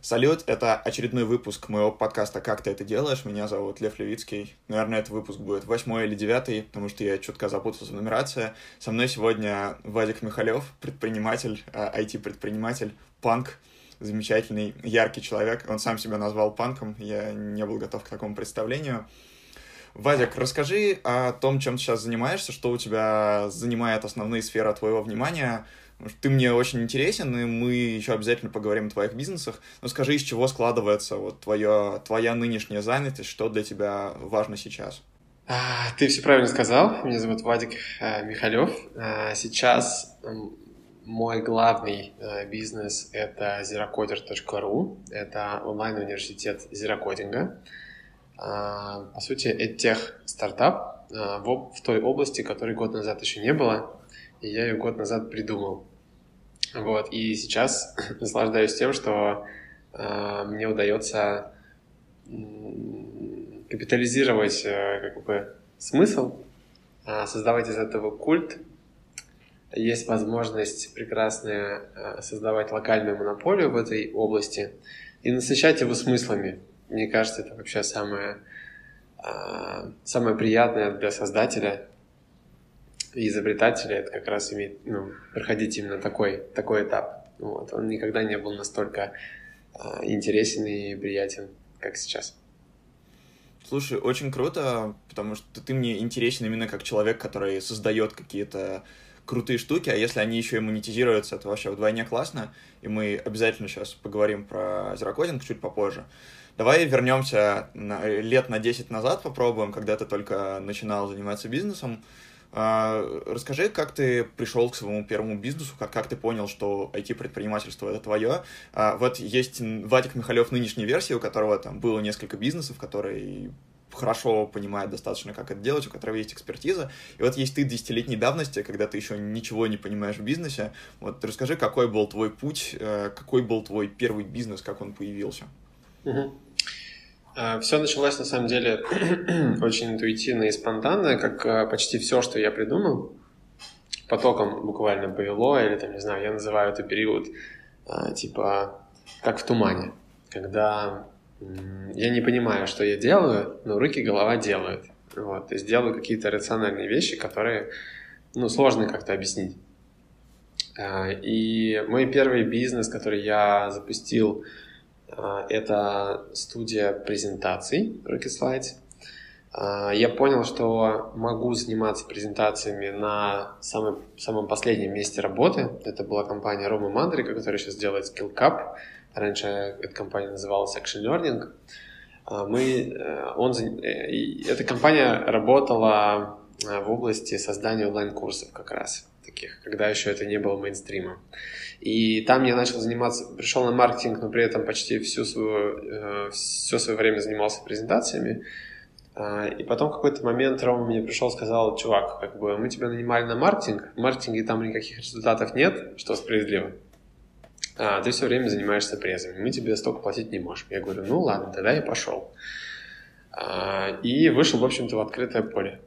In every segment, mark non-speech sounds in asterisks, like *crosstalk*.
Салют, это очередной выпуск моего подкаста «Как ты это делаешь?». Меня зовут Лев Левицкий. Наверное, этот выпуск будет восьмой или девятый, потому что я чутка запутался в нумерации. Со мной сегодня Вадик Михалев, предприниматель, IT-предприниматель, а, панк, замечательный, яркий человек. Он сам себя назвал панком, я не был готов к такому представлению. Вадик, расскажи о том, чем ты сейчас занимаешься, что у тебя занимает основные сферы твоего внимания, ты мне очень интересен, и мы еще обязательно поговорим о твоих бизнесах. Но скажи, из чего складывается вот твоя, твоя нынешняя занятость, что для тебя важно сейчас? А, ты все правильно сказал. Меня зовут Вадик э, Михалев. А, сейчас мой главный э, бизнес — это zerocoder.ru. Это онлайн-университет зерокодинга. По сути, это тех стартап в той области, которой год назад еще не было, и я ее год назад придумал. Вот, и сейчас *laughs* наслаждаюсь тем, что э, мне удается капитализировать э, как бы смысл, э, создавать из этого культ. Есть возможность прекрасная э, создавать локальную монополию в этой области и насыщать его смыслами. Мне кажется, это вообще самое, э, самое приятное для создателя изобретателя это как раз иметь, ну, проходить именно такой, такой этап. Вот. Он никогда не был настолько а, интересен и приятен, как сейчас. Слушай, очень круто, потому что ты мне интересен именно как человек, который создает какие-то крутые штуки, а если они еще и монетизируются, это вообще вдвойне классно, и мы обязательно сейчас поговорим про зерокодинг чуть попозже. Давай вернемся на, лет на 10 назад, попробуем, когда ты только начинал заниматься бизнесом. А, расскажи, как ты пришел к своему первому бизнесу, как, как ты понял, что IT-предпринимательство — это твое. А, вот есть Вадик Михалев нынешней версии, у которого там было несколько бизнесов, которые хорошо понимает достаточно, как это делать, у которого есть экспертиза. И вот есть ты десятилетней давности, когда ты еще ничего не понимаешь в бизнесе. Вот расскажи, какой был твой путь, э, какой был твой первый бизнес, как он появился. Угу. А, все началось, на самом деле, *clears throat* очень интуитивно и спонтанно, как а, почти все, что я придумал. Потоком буквально повело, или там, не знаю, я называю это период, а, типа, как в тумане. Когда я не понимаю, что я делаю, но руки, голова делают. Вот, то есть делаю какие-то рациональные вещи, которые, ну, сложно как-то объяснить. И мой первый бизнес, который я запустил это студия презентаций Rocket Slides. А, я понял, что могу заниматься презентациями на самом, самом последнем месте работы. Это была компания Рома Мандрика, которая сейчас делает Skill Cup. Раньше эта компания называлась Action Learning. А, мы, э, он, э, эта компания работала в области создания онлайн-курсов как раз таких, когда еще это не было мейнстримом. И там я начал заниматься, пришел на маркетинг, но при этом почти всю свою, э, все свое время занимался презентациями. Э, и потом какой-то момент Рома мне пришел сказал, чувак, как бы мы тебя нанимали на маркетинг, в маркетинге там никаких результатов нет, что справедливо. А ты все время занимаешься презами, мы тебе столько платить не можем. Я говорю, ну ладно, тогда я пошел. А, и вышел, в общем-то, в открытое поле.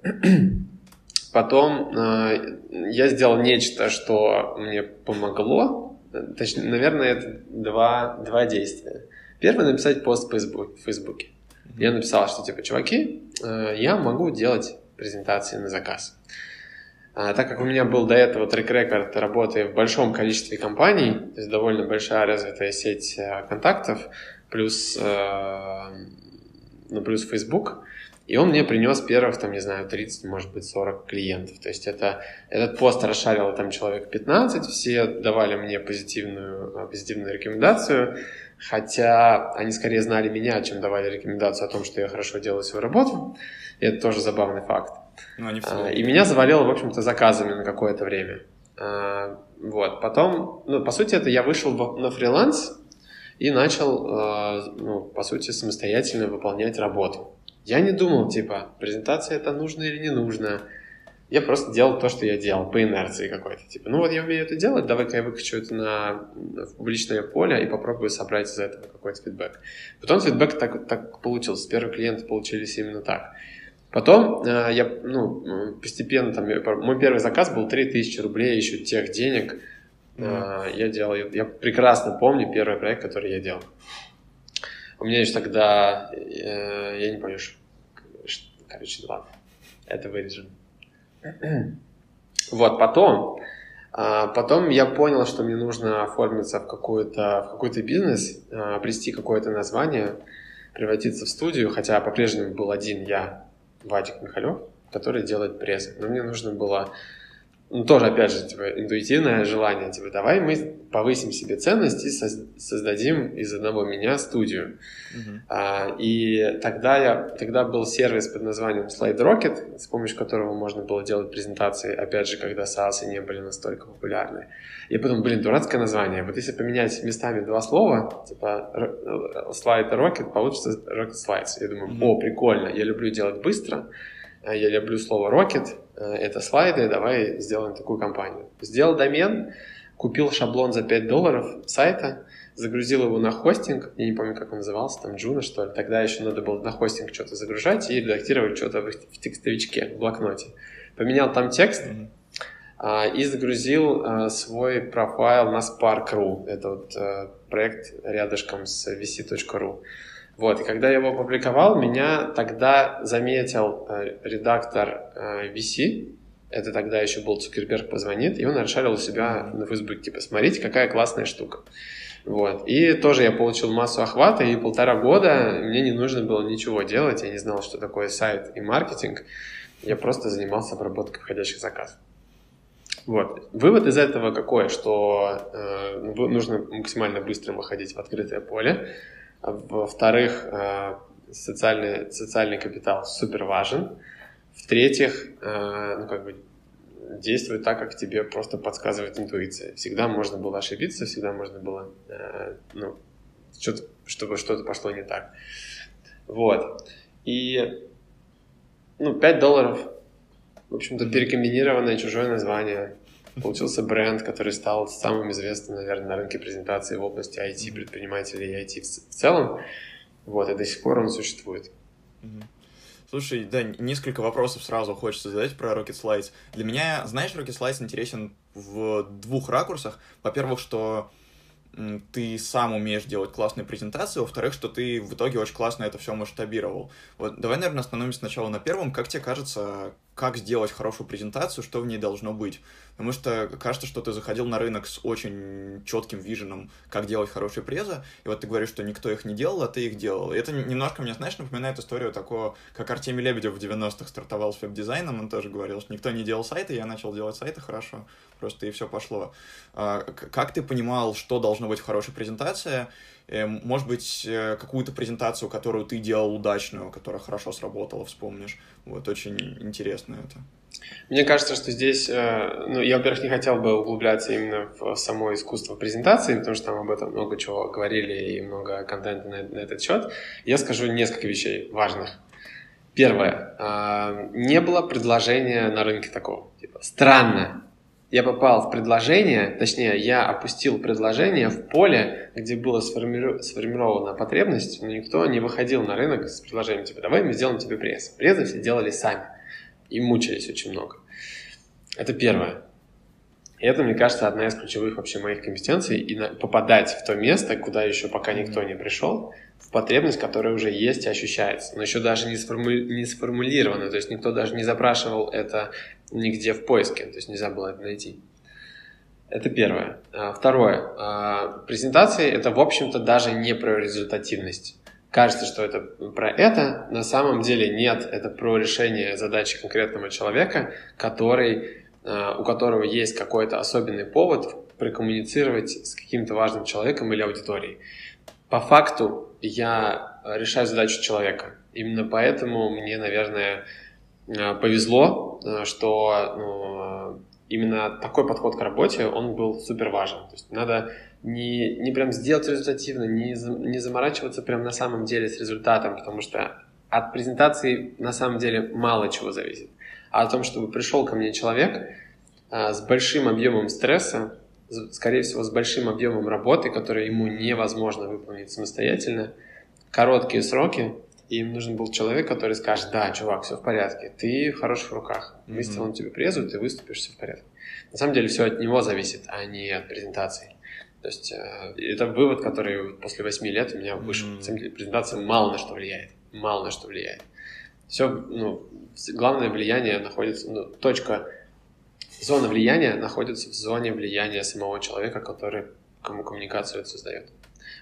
Потом э, я сделал нечто, что мне помогло. Точнее, наверное, это два, два действия. Первое — написать пост в Фейсбуке. Я написал, что типа, чуваки, э, я могу делать презентации на заказ. А, так как у меня был до этого трек-рекорд работы в большом количестве компаний, то есть довольно большая развитая сеть э, контактов, плюс, э, ну, плюс Facebook, и он мне принес первых, там, не знаю, 30, может быть, 40 клиентов. То есть это, этот пост расшарил там человек 15, все давали мне позитивную, а, позитивную рекомендацию, хотя они скорее знали меня, чем давали рекомендацию о том, что я хорошо делаю свою работу. И это тоже забавный факт. Ну, они все... И меня завалило, в общем-то, заказами на какое-то время. А, вот, потом, ну, по сути, это я вышел на фриланс и начал, а, ну, по сути, самостоятельно выполнять работу. Я не думал, типа, презентация это нужно или не нужно. Я просто делал то, что я делал, по инерции какой-то. Типа, ну вот я умею это делать, давай-ка я выкачу это на, в публичное поле и попробую собрать из этого какой-то фидбэк. Потом фидбэк так, так получился. Первые клиенты получились именно так. Потом э, я, ну, постепенно, там, мой первый заказ был 3000 рублей еще тех денег. Mm-hmm. Я делал, я прекрасно помню первый проект, который я делал. У меня еще тогда, э, я не помню, короче, ладно, это вырежем. *clears throat* Вот, потом, а, потом я понял, что мне нужно оформиться в, какой-то, в какой-то бизнес, а, обрести какое-то название, превратиться в студию, хотя по-прежнему был один я, Вадик Михалев, который делает пресс. Но мне нужно было ну, тоже, опять же, типа, интуитивное желание, типа, давай мы повысим себе ценность и создадим из одного меня студию. Uh-huh. А, и тогда, я, тогда был сервис под названием Slide Rocket, с помощью которого можно было делать презентации, опять же, когда SaaS не были настолько популярны. Я подумал, блин, дурацкое название. Вот если поменять местами два слова, типа Slide Rocket, получится Rocket Slides. Я думаю, uh-huh. о, прикольно, я люблю делать быстро, Э, я люблю слово rocket, э, это слайды, давай сделаем такую компанию. Сделал домен, купил шаблон за 5 долларов сайта, загрузил его на хостинг, я не помню, как он назывался, там Джино, что ли. Тогда еще надо было на хостинг что-то загружать и редактировать что-то в, в текстовичке, в блокноте. Поменял там текст mm-hmm. а, и загрузил а, свой профайл на Spark.ru. Это вот а, проект рядышком с vc.ru. Вот, и когда я его опубликовал, меня тогда заметил э, редактор э, VC, это тогда еще был Цукерберг позвонит, и он расшарил у себя на Facebook, типа, смотрите, какая классная штука. Вот. И тоже я получил массу охвата, и полтора года мне не нужно было ничего делать, я не знал, что такое сайт и маркетинг, я просто занимался обработкой входящих заказов. Вот. Вывод из этого какой, что э, нужно максимально быстро выходить в открытое поле, во-вторых, э, социальный, социальный капитал супер важен. В-третьих, э, ну, как бы действуй так, как тебе просто подсказывает интуиция. Всегда можно было ошибиться, всегда можно было, э, ну, что-то, чтобы что-то пошло не так. Вот. И, ну, 5 долларов, в общем-то, перекомбинированное чужое название, Получился бренд, который стал самым известным, наверное, на рынке презентации в области IT, предпринимателей и IT в целом. Вот, и до сих пор он существует. Слушай, да, несколько вопросов сразу хочется задать про Rocket Slides. Для меня, знаешь, Rocket Slides интересен в двух ракурсах. Во-первых, что ты сам умеешь делать классные презентации, во-вторых, что ты в итоге очень классно это все масштабировал. Вот давай, наверное, остановимся сначала на первом. Как тебе кажется, как сделать хорошую презентацию, что в ней должно быть? Потому что кажется, что ты заходил на рынок с очень четким виженом, как делать хорошие презы, и вот ты говоришь, что никто их не делал, а ты их делал. И это немножко мне, знаешь, напоминает историю такого, как Артемий Лебедев в 90-х стартовал с веб-дизайном, он тоже говорил, что никто не делал сайты, я начал делать сайты хорошо, просто и все пошло. А, как ты понимал, что должно быть в хорошей презентации? Э, может быть, э, какую-то презентацию, которую ты делал удачную, которая хорошо сработала, вспомнишь? Вот очень интересно это. Мне кажется, что здесь, э, ну, я, во-первых, не хотел бы углубляться именно в само искусство презентации, потому что там об этом много чего говорили и много контента на, на этот счет. Я скажу несколько вещей важных. Первое. Не было предложения на рынке такого. Типа, странно. Я попал в предложение, точнее, я опустил предложение в поле, где была сформи... сформирована потребность, но никто не выходил на рынок с предложением, типа, давай мы сделаем тебе пресс. Презы все делали сами и мучились очень много. Это первое. И это, мне кажется, одна из ключевых вообще моих компетенций, и на, попадать в то место, куда еще пока никто не пришел, в потребность, которая уже есть и ощущается, но еще даже не, сформу... не сформулирована, то есть никто даже не запрашивал это нигде в поиске, то есть нельзя было это найти. Это первое. А, второе. А, презентации — это, в общем-то, даже не про результативность кажется, что это про это, на самом деле нет, это про решение задачи конкретного человека, который, у которого есть какой-то особенный повод прокоммуницировать с каким-то важным человеком или аудиторией. По факту я решаю задачу человека. Именно поэтому мне, наверное, э, повезло, э, что ну, именно такой подход к работе, он был супер важен. То есть надо не, не прям сделать результативно, не, не заморачиваться прям на самом деле с результатом, потому что от презентации на самом деле мало чего зависит. А о том, чтобы пришел ко мне человек а, с большим объемом стресса, скорее всего, с большим объемом работы, который ему невозможно выполнить самостоятельно, короткие сроки и им нужен был человек, который скажет, да, чувак, все в порядке, ты в хороших руках, мы mm-hmm. сделаем тебе презу, ты выступишь, все в порядке. На самом деле все от него зависит, а не от презентации. То есть э, это вывод, который после восьми лет у меня вышел. Mm-hmm. На самом деле презентация мало на что влияет. Мало на что влияет. Все, ну, главное влияние находится, ну, точка, зона влияния находится в зоне влияния самого человека, который кому коммуникацию создает.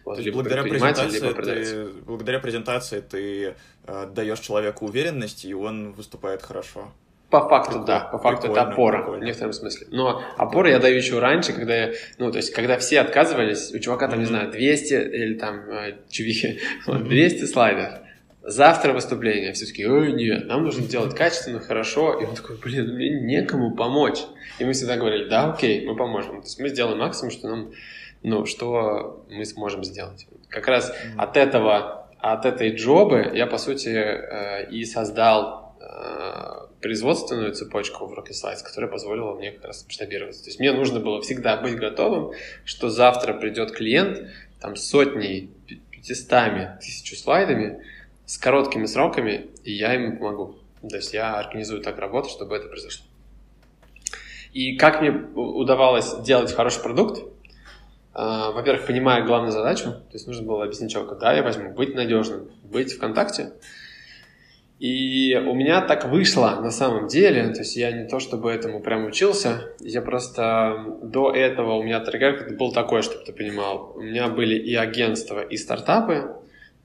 Вот, То есть благодаря презентации, ты, благодаря презентации ты э, даешь человеку уверенность, и он выступает хорошо. По факту, Прикольно. да, по факту Прикольно, это опора прикольно. в некотором смысле. Но опора я даю еще раньше, когда я, ну, то есть, когда все отказывались, у чувака там, mm-hmm. не знаю, 200 или там, э, чувихи, *laughs* mm-hmm. 200 слайдов. Завтра выступление. Все таки ой, нет, нам нужно делать качественно, хорошо. И он такой, блин, мне некому помочь. И мы всегда говорили, да, окей, мы поможем. То есть мы сделаем максимум, что нам, ну, что мы сможем сделать. Как раз mm-hmm. от этого, от этой джобы я, по сути, э, и создал э, производственную цепочку в Rocket Slides, которая позволила мне как раз масштабироваться. То есть мне нужно было всегда быть готовым, что завтра придет клиент там сотней, пятистами, тысячу слайдами с короткими сроками, и я ему помогу. То есть я организую так работу, чтобы это произошло. И как мне удавалось делать хороший продукт? Uh, во-первых, понимая главную задачу, то есть нужно было объяснить человеку, да, я возьму, быть надежным, быть в контакте, и у меня так вышло на самом деле, то есть я не то чтобы этому прям учился, я просто до этого у меня трек был такой, чтобы ты понимал, у меня были и агентства, и стартапы,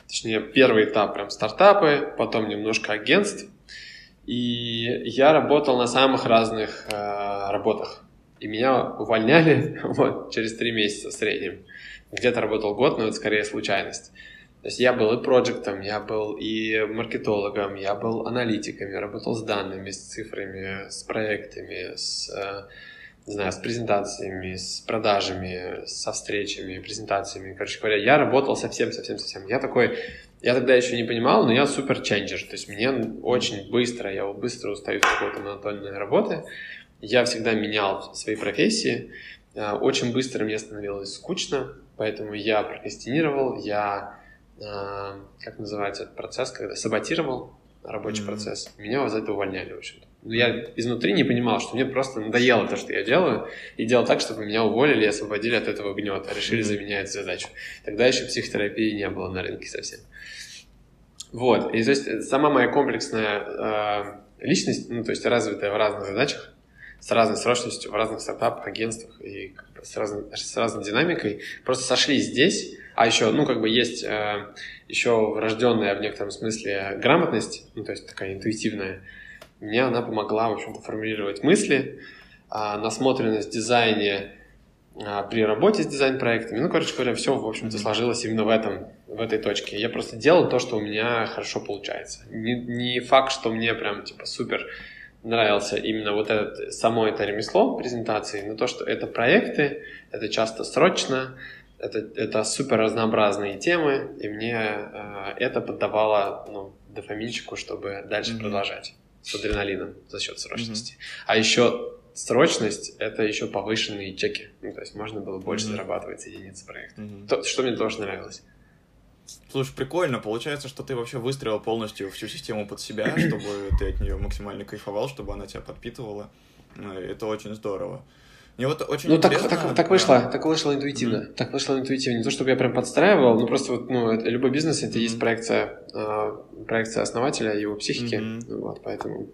точнее первый этап прям стартапы, потом немножко агентств, и я работал на самых разных э, работах. И меня увольняли *laughs* вот, через три месяца в среднем. Где-то работал год, но это скорее случайность. То есть я был и проектом, я был и маркетологом, я был аналитиком, я работал с данными, с цифрами, с проектами, с, э, не знаю, с презентациями, с продажами, со встречами, презентациями. Короче говоря, я работал совсем, совсем, совсем. Я такой, я тогда еще не понимал, но я супер ченджер. То есть мне очень быстро, я быстро устаю с какой-то монотонной работы. Я всегда менял свои профессии. Э, очень быстро мне становилось скучно, поэтому я прокрастинировал, я а, как называется этот процесс, когда саботировал рабочий mm-hmm. процесс, меня за это увольняли, в общем-то. Я изнутри не понимал, что мне просто надоело то, что я делаю, и делал так, чтобы меня уволили и освободили от этого гнета, решили за меня эту задачу. Тогда еще психотерапии не было на рынке совсем. Вот, и то есть сама моя комплексная э, личность, ну, то есть развитая в разных задачах, с разной срочностью, в разных стартапах, агентствах и с, разной, с разной динамикой, просто сошлись здесь, а еще, ну, как бы есть э, еще врожденная в некотором смысле грамотность, ну, то есть такая интуитивная. Мне она помогла, в общем-то, формулировать мысли, насмотренность в дизайне э, при работе с дизайн-проектами. Ну, короче говоря, все, в общем-то, сложилось именно в этом, в этой точке. Я просто делал то, что у меня хорошо получается. Не, не факт, что мне прям, типа, супер нравился именно вот это, само это ремесло презентации, но то, что это проекты, это часто срочно, это, это супер разнообразные темы, и мне э, это поддавало ну, дофаминчику, чтобы дальше mm-hmm. продолжать с адреналином за счет срочности. Mm-hmm. А еще срочность — это еще повышенные чеки. Ну, то есть можно было больше mm-hmm. зарабатывать с единицы проекта. Mm-hmm. То, что мне тоже нравилось. Слушай, прикольно. Получается, что ты вообще выстроил полностью всю систему под себя, чтобы ты от нее максимально кайфовал, чтобы она тебя подпитывала. Э, это очень здорово. Мне вот очень ну, интересно... так, так, так вышло, да. так вышло интуитивно. Mm-hmm. Так вышло интуитивно. Не то, чтобы я прям подстраивал, но просто вот, ну, это, любой бизнес это mm-hmm. есть проекция, э, проекция основателя, его психики. Mm-hmm. Вот, поэтому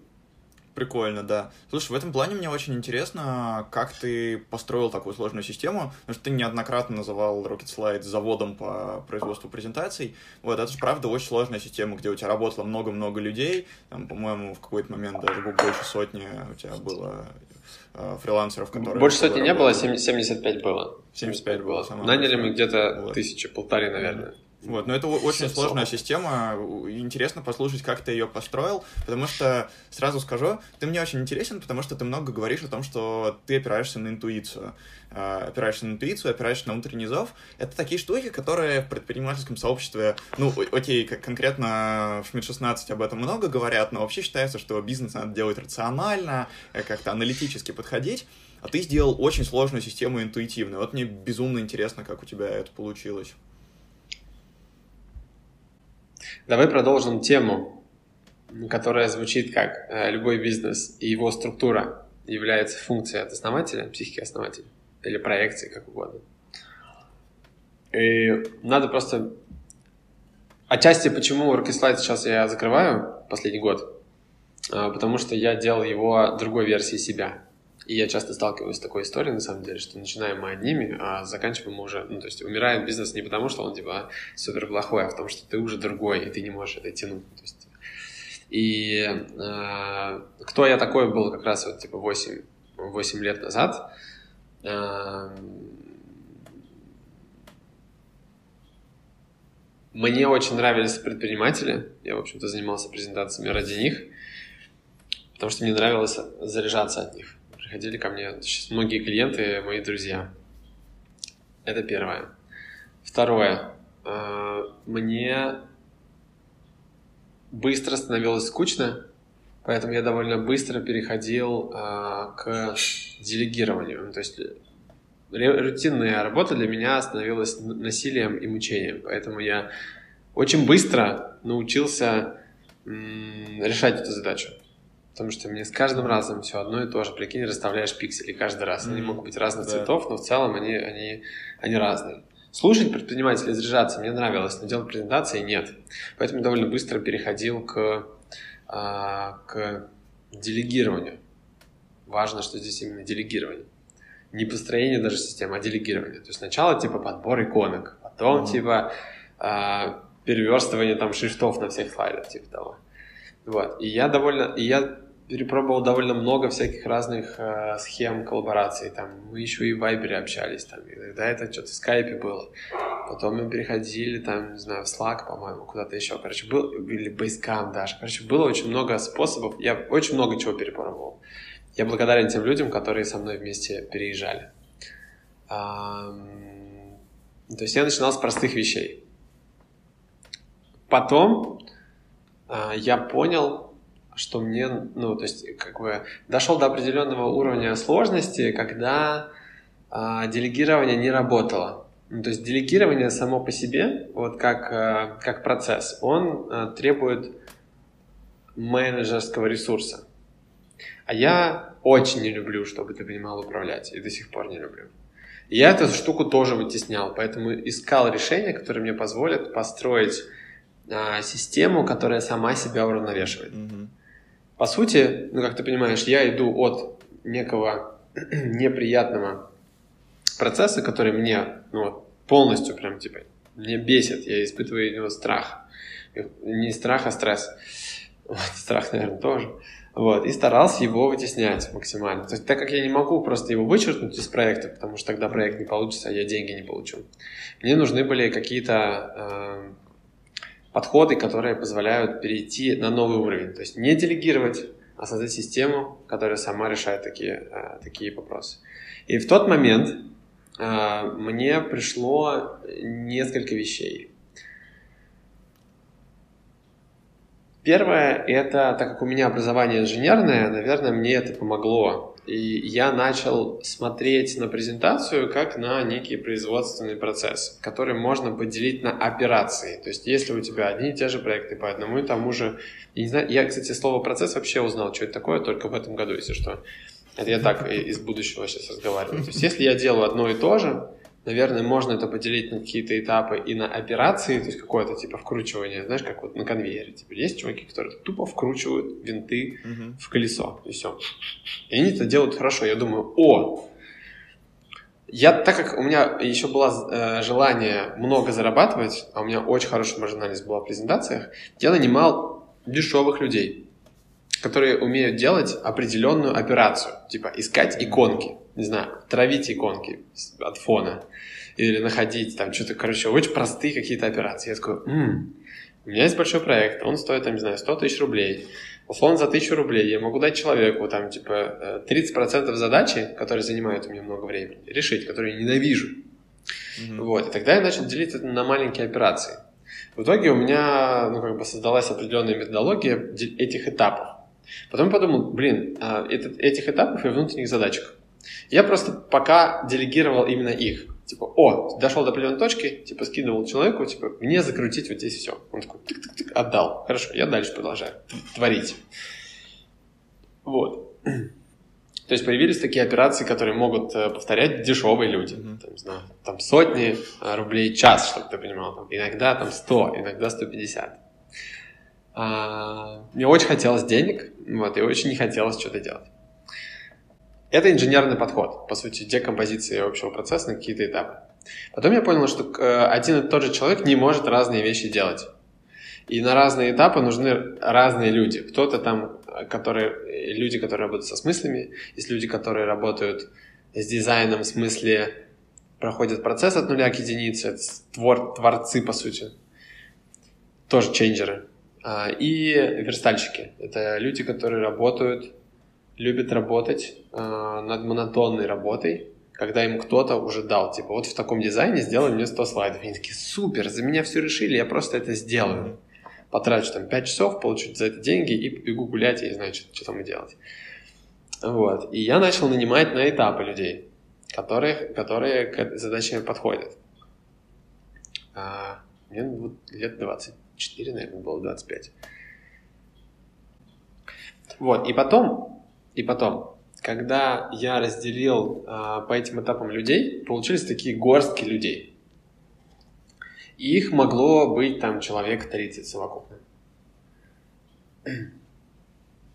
Прикольно, да. Слушай, в этом плане мне очень интересно, как ты построил такую сложную систему, потому что ты неоднократно называл Rocket Slide заводом по производству презентаций. Вот, это же, правда, очень сложная система, где у тебя работало много-много людей, там, по-моему, в какой-то момент даже больше сотни у тебя было фрилансеров, которые... Больше сотни не было, 75 было. 75 было. Наняли мы где-то вот. тысячи, полторы, наверное. Вот, но это очень сложная система. Интересно послушать, как ты ее построил, потому что, сразу скажу, ты мне очень интересен, потому что ты много говоришь о том, что ты опираешься на интуицию. А, опираешься на интуицию, опираешься на внутренний зов. Это такие штуки, которые в предпринимательском сообществе, ну, окей, как конкретно в ШМИД-16 об этом много говорят, но вообще считается, что бизнес надо делать рационально, э, как-то аналитически подходить. А ты сделал очень сложную систему интуитивно. Вот мне безумно интересно, как у тебя это получилось. Давай продолжим тему, которая звучит как э, любой бизнес и его структура является функцией от основателя, психики основателя, или проекции, как угодно. И надо просто... Отчасти почему Orcheslite сейчас я закрываю последний год, а, потому что я делал его другой версии себя. И я часто сталкиваюсь с такой историей, на самом деле, что начинаем мы одними, а заканчиваем мы уже... Ну, то есть умирает бизнес не потому, что он, типа, супер плохой, а потому что ты уже другой, и ты не можешь это тянуть. То есть, и э, кто я такой был как раз вот, типа, 8, 8 лет назад, э, Мне очень нравились предприниматели. Я, в общем-то, занимался презентациями ради них, потому что мне нравилось заряжаться от них. Приходили ко мне сейчас многие клиенты, мои друзья. Это первое. Второе. Э, мне быстро становилось скучно, поэтому я довольно быстро переходил э, к делегированию. То есть рутинная работа для меня становилась насилием и мучением, поэтому я очень быстро научился решать эту задачу. Потому что мне с каждым разом все одно и то же. Прикинь, расставляешь пиксели каждый раз. Они могут быть разных да. цветов, но в целом они, они, они разные. Слушать предпринимателей, заряжаться мне нравилось, но делать презентации нет. Поэтому довольно быстро переходил к, а, к делегированию. Важно, что здесь именно делегирование не построение даже системы, а делегирование. То есть сначала типа подбор иконок, потом mm-hmm. типа э, переверстывание там шрифтов на всех слайдах, типа того. Вот. И я довольно, и я перепробовал довольно много всяких разных э, схем коллабораций. Там мы еще и в Viber общались, там, иногда это что-то в скайпе было. Потом мы переходили, там, не знаю, в Slack, по-моему, куда-то еще. Короче, был, или Basecamp даже. Короче, было очень много способов. Я очень много чего перепробовал. Я благодарен тем людям, которые со мной вместе переезжали. То есть я начинал с простых вещей. Потом я понял, что мне, ну, то есть, как бы, дошел до определенного уровня сложности, когда а, делегирование не работало. Ну, то есть делегирование само по себе, вот как, а, как процесс, он а, требует менеджерского ресурса. А я очень не люблю, чтобы ты понимал управлять, и до сих пор не люблю. Я эту штуку тоже вытеснял, поэтому искал решения, которые мне позволят построить а, систему, которая сама себя уравновешивает. Mm-hmm. По сути, ну как ты понимаешь, я иду от некого *clears throat* неприятного процесса, который мне ну, полностью прям типа мне бесит, я испытываю него страх. Не страх, а стресс. Вот, страх, наверное, тоже. Вот, и старался его вытеснять максимально. То есть, так как я не могу просто его вычеркнуть из проекта, потому что тогда проект не получится, а я деньги не получу, мне нужны были какие-то э, подходы, которые позволяют перейти на новый уровень. То есть не делегировать, а создать систему, которая сама решает такие, э, такие вопросы. И в тот момент э, мне пришло несколько вещей. Первое, это, так как у меня образование инженерное, наверное, мне это помогло. И я начал смотреть на презентацию как на некий производственный процесс, который можно поделить на операции. То есть, если у тебя одни и те же проекты по одному и тому же... Я, не знаю, я кстати, слово «процесс» вообще узнал, что это такое, только в этом году, если что. Это я так из будущего сейчас разговариваю. То есть, если я делаю одно и то же, Наверное, можно это поделить на какие-то этапы и на операции, то есть какое-то типа вкручивание, знаешь, как вот на конвейере. Типа, есть чуваки, которые тупо вкручивают винты uh-huh. в колесо, и все. И они это делают хорошо. Я думаю, о, я, так как у меня еще было э, желание много зарабатывать, а у меня очень хорошая маржинальность была в презентациях, я нанимал дешевых людей, которые умеют делать определенную операцию, типа искать иконки не знаю, травить иконки от фона или находить там что-то, короче, очень простые какие-то операции. Я такой, м-м, у меня есть большой проект, он стоит, там, не знаю, 100 тысяч рублей. Условно за тысячу рублей я могу дать человеку там, типа, 30% задачи, которые занимают у меня много времени, решить, которые я ненавижу. Mm-hmm. Вот, и тогда я начал делить это на маленькие операции. В итоге у меня, ну, как бы создалась определенная методология этих этапов. Потом я подумал, блин, а, этот, этих этапов и внутренних задачек я просто пока делегировал именно их. Типа, о, дошел до определенной точки, типа, скидывал человеку, типа, мне закрутить вот здесь все. Он такой, тык-тык-тык, отдал. Хорошо, я дальше продолжаю творить. Вот. *clears throat* То есть появились такие операции, которые могут э, повторять дешевые люди. Mm-hmm. Там, знаю, там сотни э, рублей час, чтобы ты понимал. Там, иногда там 100, иногда 150. А, мне очень хотелось денег, вот, и очень не хотелось что-то делать. Это инженерный подход, по сути, декомпозиции общего процесса на какие-то этапы. Потом я понял, что э, один и тот же человек не может разные вещи делать. И на разные этапы нужны разные люди. Кто-то там, которые, люди, которые работают со смыслами, есть люди, которые работают с дизайном в смысле проходят процесс от нуля к единице, твор, творцы, по сути, тоже ченджеры. А, и верстальщики. Это люди, которые работают, любят работать а, над монотонной работой, когда им кто-то уже дал, типа, вот в таком дизайне сделай мне 100 слайдов. они такие, супер, за меня все решили, я просто это сделаю. Потрачу там 5 часов, получу за это деньги и побегу гулять, и не знаю, что, что там делать. Вот. И я начал нанимать на этапы людей, которые, которые к задаче подходят. А, мне вот лет 24, наверное, было 25. Вот, и потом, и потом, когда я разделил а, по этим этапам людей, получились такие горстки людей. И их могло быть там человек 30 совокупно.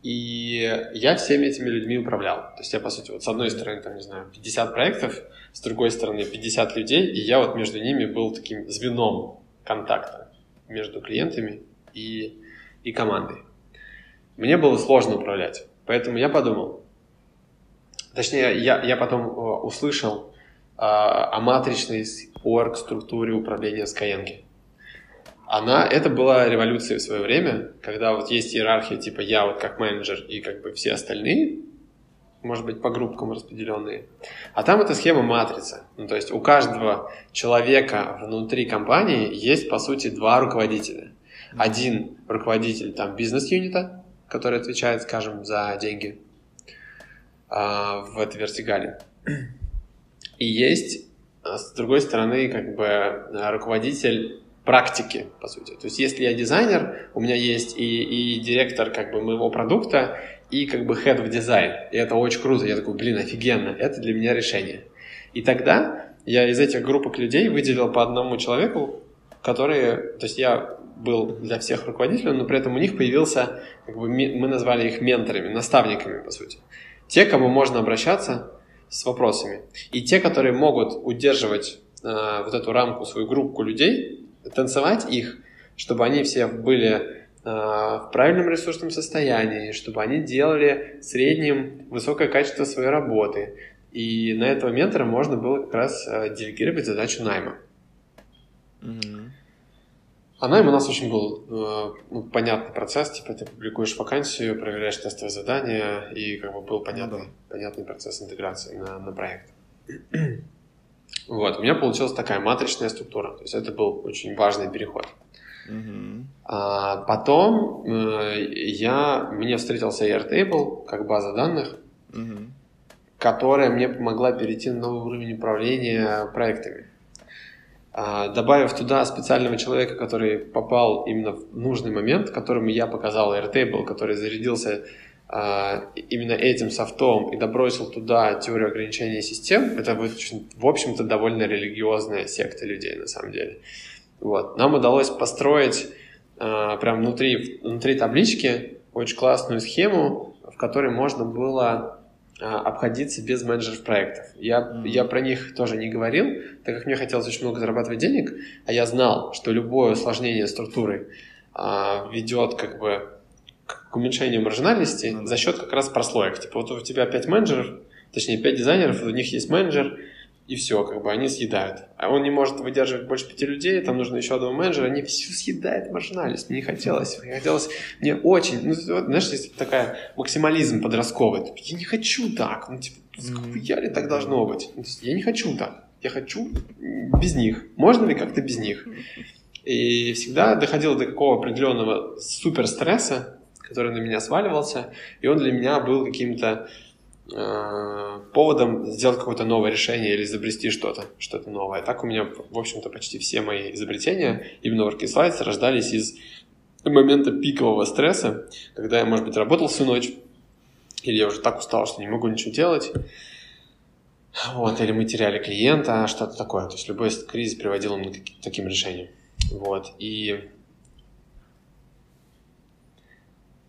И я всеми этими людьми управлял. То есть я, по сути, вот с одной стороны, там, не знаю, 50 проектов, с другой стороны 50 людей, и я вот между ними был таким звеном контакта между клиентами и, и командой. Мне было сложно управлять, поэтому я подумал, Точнее, я, я потом э, услышал э, о матричной орг-структуре управления Skyeng. Она, это была революция в свое время, когда вот есть иерархия, типа я вот как менеджер и как бы все остальные, может быть, по группкам распределенные. А там это схема матрицы. Ну, то есть у каждого человека внутри компании есть, по сути, два руководителя. Один руководитель там бизнес-юнита, который отвечает, скажем, за деньги, а, в этой вертикали. И есть, а, с другой стороны, как бы а, руководитель практики, по сути. То есть, если я дизайнер, у меня есть и, и директор как бы моего продукта, и как бы head of design. И это очень круто. Я такой, блин, офигенно, это для меня решение. И тогда я из этих группок людей выделил по одному человеку, которые, то есть я был для всех руководителем, но при этом у них появился, как бы мы назвали их менторами, наставниками, по сути. Те, кому можно обращаться с вопросами. И те, которые могут удерживать э, вот эту рамку, свою группу людей, танцевать их, чтобы они все были э, в правильном ресурсном состоянии, чтобы они делали в среднем высокое качество своей работы. И на этого ментора можно было как раз э, делегировать задачу найма. А найм у нас очень был э, ну, понятный процесс, типа ты публикуешь вакансию, проверяешь тестовые задания, и как бы был понятный, ну, да. понятный процесс интеграции на, на проект. *clears throat* вот, у меня получилась такая матричная структура, то есть это был очень важный переход. Mm-hmm. А, потом э, я, мне встретился Airtable как база данных, mm-hmm. которая мне помогла перейти на новый уровень управления проектами. А, добавив туда специального человека, который попал именно в нужный момент, которому я показал Airtable, который зарядился а, именно этим софтом и добросил туда теорию ограничения систем, это в общем-то, довольно религиозная секта людей, на самом деле. Вот. Нам удалось построить а, прям внутри, внутри таблички очень классную схему, в которой можно было обходиться без менеджеров проектов. Я, mm-hmm. я про них тоже не говорил, так как мне хотелось очень много зарабатывать денег, а я знал, что любое усложнение структуры а, ведет как бы к уменьшению маржинальности mm-hmm. за счет как раз прослоек. Типа вот у тебя пять менеджеров, точнее пять дизайнеров, у них есть менеджер, и все, как бы они съедают. А он не может выдерживать больше пяти людей, там нужно еще одного менеджера, они всю съедают маржинальность. Мне не хотелось. Мне хотелось, мне очень, ну, вот, знаешь, есть такая максимализм подростковый. Я не хочу так. Ну, типа, я ли так должно быть? Ну, я не хочу так. Я хочу без них. Можно ли как-то без них? *laughs* И всегда доходило до какого определенного супер стресса, который на меня сваливался, и он для меня был каким-то Э, поводом сделать какое-то новое решение или изобрести что-то, что-то новое. Так у меня, в общем-то, почти все мои изобретения именно в Orchid Slides рождались из момента пикового стресса, когда я, может быть, работал всю ночь, или я уже так устал, что не могу ничего делать, вот, или мы теряли клиента, что-то такое. То есть любой кризис приводил к таким решениям. Вот, и,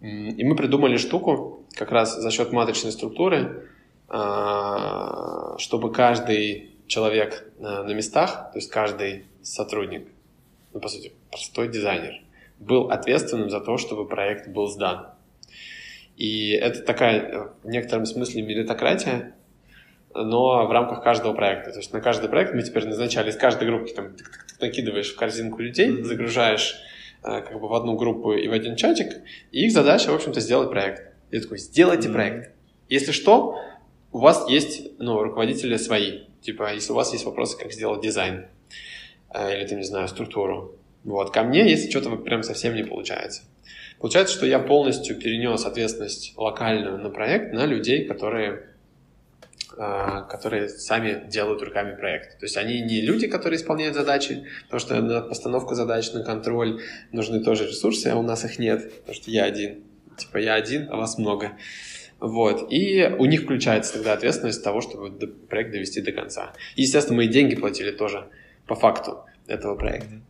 и мы придумали штуку, как раз за счет матричной структуры, а, чтобы каждый человек на местах, то есть каждый сотрудник, ну, по сути, простой дизайнер, был ответственным за то, чтобы проект был сдан. И это такая, в некотором смысле, меритократия, но в рамках каждого проекта. То есть на каждый проект мы теперь назначали из каждой группы, там, ты, накидываешь в корзинку людей, mm-hmm. загружаешь э, как бы в одну группу и в один чатик, и их задача, в общем-то, сделать проект. И такой, сделайте mm-hmm. проект. Если что, у вас есть, ну, руководители свои. Типа, если у вас есть вопросы, как сделать дизайн, э, или, там, не знаю, структуру. Вот, ко мне, если что-то прям совсем не получается. Получается, что я полностью перенес ответственность локальную на проект на людей, которые а, которые сами делают руками проект. То есть они не люди, которые исполняют задачи, потому что на постановку задач, на контроль нужны тоже ресурсы, а у нас их нет, потому что я один. Типа я один, а вас много. Вот. И у них включается тогда ответственность того, чтобы проект довести до конца. И, естественно, мы и деньги платили тоже по факту этого проекта.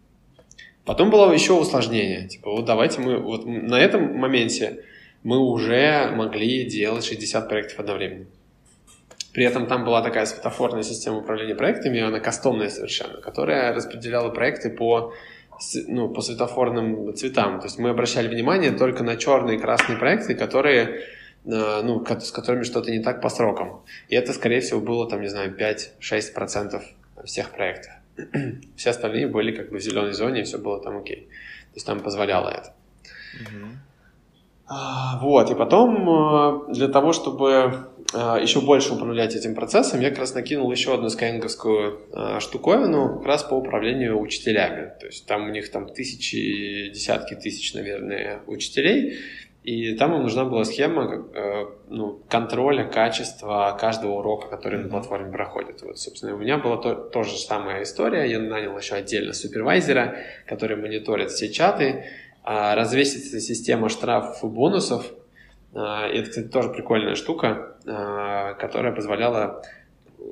Потом было еще усложнение. Типа, вот давайте мы... Вот на этом моменте мы уже могли делать 60 проектов одновременно. При этом там была такая светофорная система управления проектами, она кастомная совершенно, которая распределяла проекты по, ну, по светофорным цветам. То есть мы обращали внимание только на черные и красные проекты, которые э, ну, с которыми что-то не так по срокам. И это, скорее всего, было, там, не знаю, 5-6% всех проектов. *clears throat* Все остальные были как бы в зеленой зоне, и все было там окей. То есть там позволяло это. Mm-hmm. Вот, и потом э, для того, чтобы еще больше управлять этим процессом, я как раз накинул еще одну скайнинговскую а, штуковину как раз по управлению учителями. То есть там у них там тысячи, десятки тысяч, наверное, учителей, и там им нужна была схема э, ну, контроля качества каждого урока, который на платформе проходит. Вот, собственно, у меня была то, то же самая история. Я нанял еще отдельно супервайзера, который мониторит все чаты. А, развесистая система штрафов и бонусов – а, и это, кстати, тоже прикольная штука, которая позволяла э,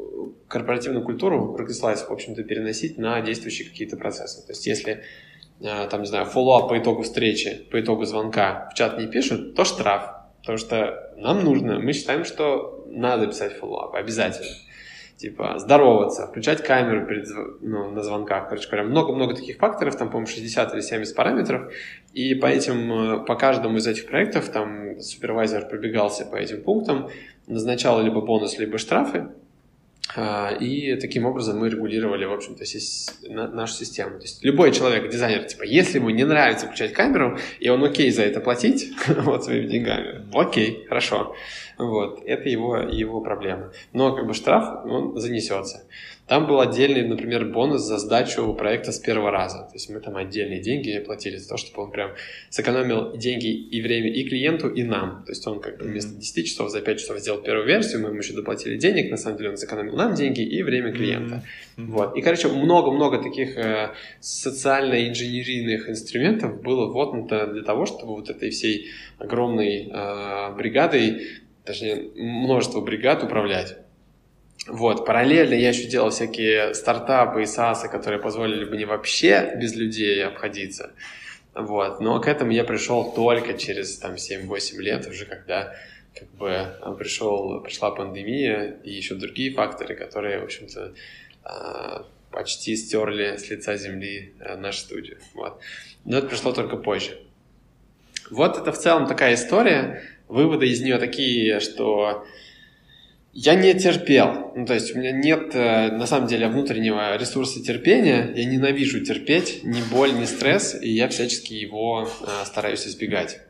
корпоративную культуру Rocket в общем-то, переносить на действующие какие-то процессы. То есть, если, а, там, не знаю, follow-up по итогу встречи, по итогу звонка в чат не пишут, то штраф. Потому что нам нужно, мы считаем, что надо писать follow-up, обязательно типа здороваться, включать камеру перед, ну, на звонках. Короче говоря, много-много таких факторов, там, по-моему, 60 или 70 параметров, и по этим, э, по каждому из этих проектов там супервайзер пробегался по этим пунктам, назначал либо бонус, либо штрафы, а, и таким образом мы регулировали, в общем-то, нашу систему. То есть любой человек, дизайнер, типа, если ему не нравится включать камеру, и он окей за это платить, *laughs* вот своими деньгами, окей, хорошо. Вот, это его, его проблема. Но как бы штраф, он занесется. Там был отдельный, например, бонус за сдачу проекта с первого раза. То есть мы там отдельные деньги платили за то, чтобы он прям сэкономил деньги и время и клиенту, и нам. То есть он как бы вместо 10 часов за 5 часов сделал первую версию, мы ему еще доплатили денег, на самом деле он сэкономил нам деньги и время клиента. Mm-hmm. Вот. И, короче, много-много таких э, социально-инженерийных инструментов было вотнуто для того, чтобы вот этой всей огромной э, бригадой точнее, множество бригад управлять. Вот, параллельно я еще делал всякие стартапы и SaaS, которые позволили бы не вообще без людей обходиться. Вот, но к этому я пришел только через там 7-8 лет, уже когда как бы пришел, пришла пандемия и еще другие факторы, которые, в общем-то, а, почти стерли с лица земли а, нашу студию. Вот. Но это пришло только позже. Вот это в целом такая история. Выводы из нее такие, что я не терпел. Ну, то есть у меня нет, э, на самом деле, внутреннего ресурса терпения. Я ненавижу терпеть ни боль, ни стресс, и я всячески его э, стараюсь избегать.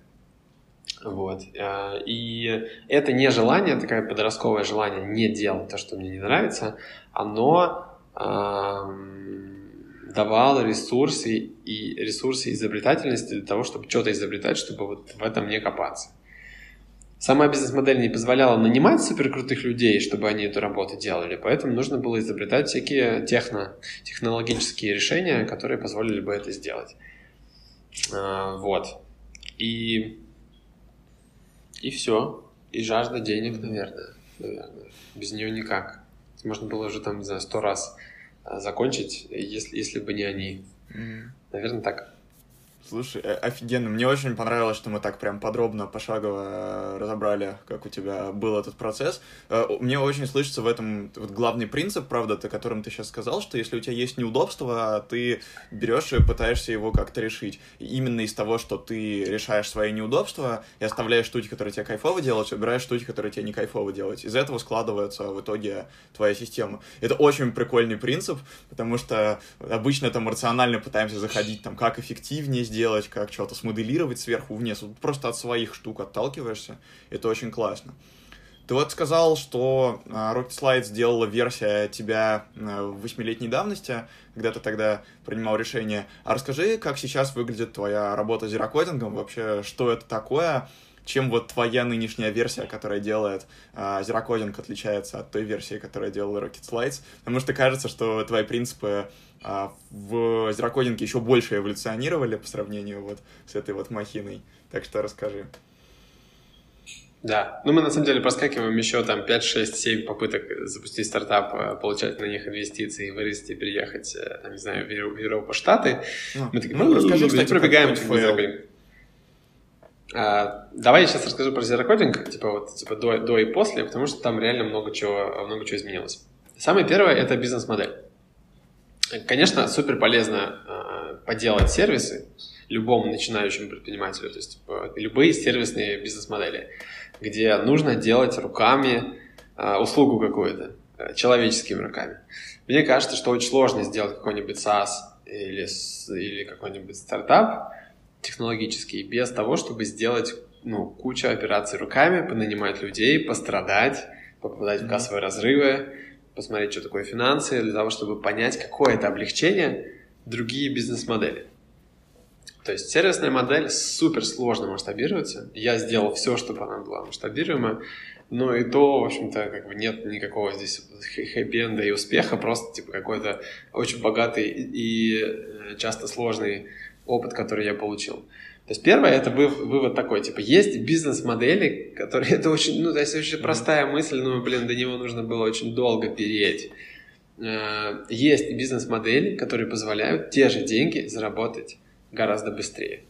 Вот. Э, и это не желание, такое подростковое желание не делать то, что мне не нравится, оно давало ресурсы и ресурсы изобретательности для того, чтобы что-то изобретать, чтобы вот в этом не копаться. Сама бизнес-модель не позволяла нанимать суперкрутых людей, чтобы они эту работу делали, поэтому нужно было изобретать всякие техно, технологические решения, которые позволили бы это сделать. А, вот. И, и все. И жажда денег, наверное. наверное. Без нее никак. Можно было уже там, не знаю, сто раз а, закончить, если, если бы не они. Mm-hmm. Наверное, так. Слушай, э, офигенно. Мне очень понравилось, что мы так прям подробно, пошагово разобрали, как у тебя был этот процесс. Э, мне очень слышится в этом вот главный принцип, правда, о котором ты сейчас сказал, что если у тебя есть неудобство, ты берешь и пытаешься его как-то решить. Именно из того, что ты решаешь свои неудобства и оставляешь штуки, которые тебе кайфово делать, убираешь штуки, которые тебе не кайфово делать. Из этого складывается в итоге твоя система. Это очень прикольный принцип, потому что обычно там рационально пытаемся заходить, там, как эффективнее сделать, как что-то смоделировать сверху вниз. Вот просто от своих штук отталкиваешься. Это очень классно. Ты вот сказал, что а, Rocket Slide сделала версия тебя а, в восьмилетней давности, когда ты тогда принимал решение. А расскажи, как сейчас выглядит твоя работа с зерокодингом, вообще, что это такое, чем вот твоя нынешняя версия, которая делает э, зерокодинг, отличается от той версии, которая делала Rocket Slides, потому что кажется, что твои принципы э, в зерокодинге еще больше эволюционировали по сравнению вот с этой вот махиной. Так что расскажи. Да, ну мы на самом деле проскакиваем еще там 5, 6, 7 попыток запустить стартап, э, получать на них инвестиции, вырасти, переехать, э, там, не знаю, в Европу, Штаты. Ну, мы такие, ну, ну расскажи, кстати, пробегаем. А, давай я сейчас расскажу про зерокодинг, типа вот типа до, до и после, потому что там реально много чего, много чего изменилось. Самое первое — это бизнес-модель. Конечно, супер полезно э, поделать сервисы любому начинающему предпринимателю, то есть типа, любые сервисные бизнес-модели, где нужно делать руками э, услугу какую-то, э, человеческими руками. Мне кажется, что очень сложно сделать какой-нибудь SaaS или, или какой-нибудь стартап, технологический, без того, чтобы сделать ну, кучу операций руками, понанимать людей, пострадать, попадать в кассовые разрывы, посмотреть, что такое финансы, для того, чтобы понять, какое это облегчение, другие бизнес-модели. То есть сервисная модель супер сложно масштабируется. Я сделал все, чтобы она была масштабируема, но и то, в общем-то, как бы нет никакого здесь хэппи-энда и успеха, просто типа какой-то очень богатый и э, часто сложный опыт, который я получил. То есть первое, это вывод такой, типа, есть бизнес-модели, которые, это очень, ну, то есть очень простая мысль, но, блин, до него нужно было очень долго переть. Э, есть бизнес-модели, которые позволяют те же деньги заработать гораздо быстрее.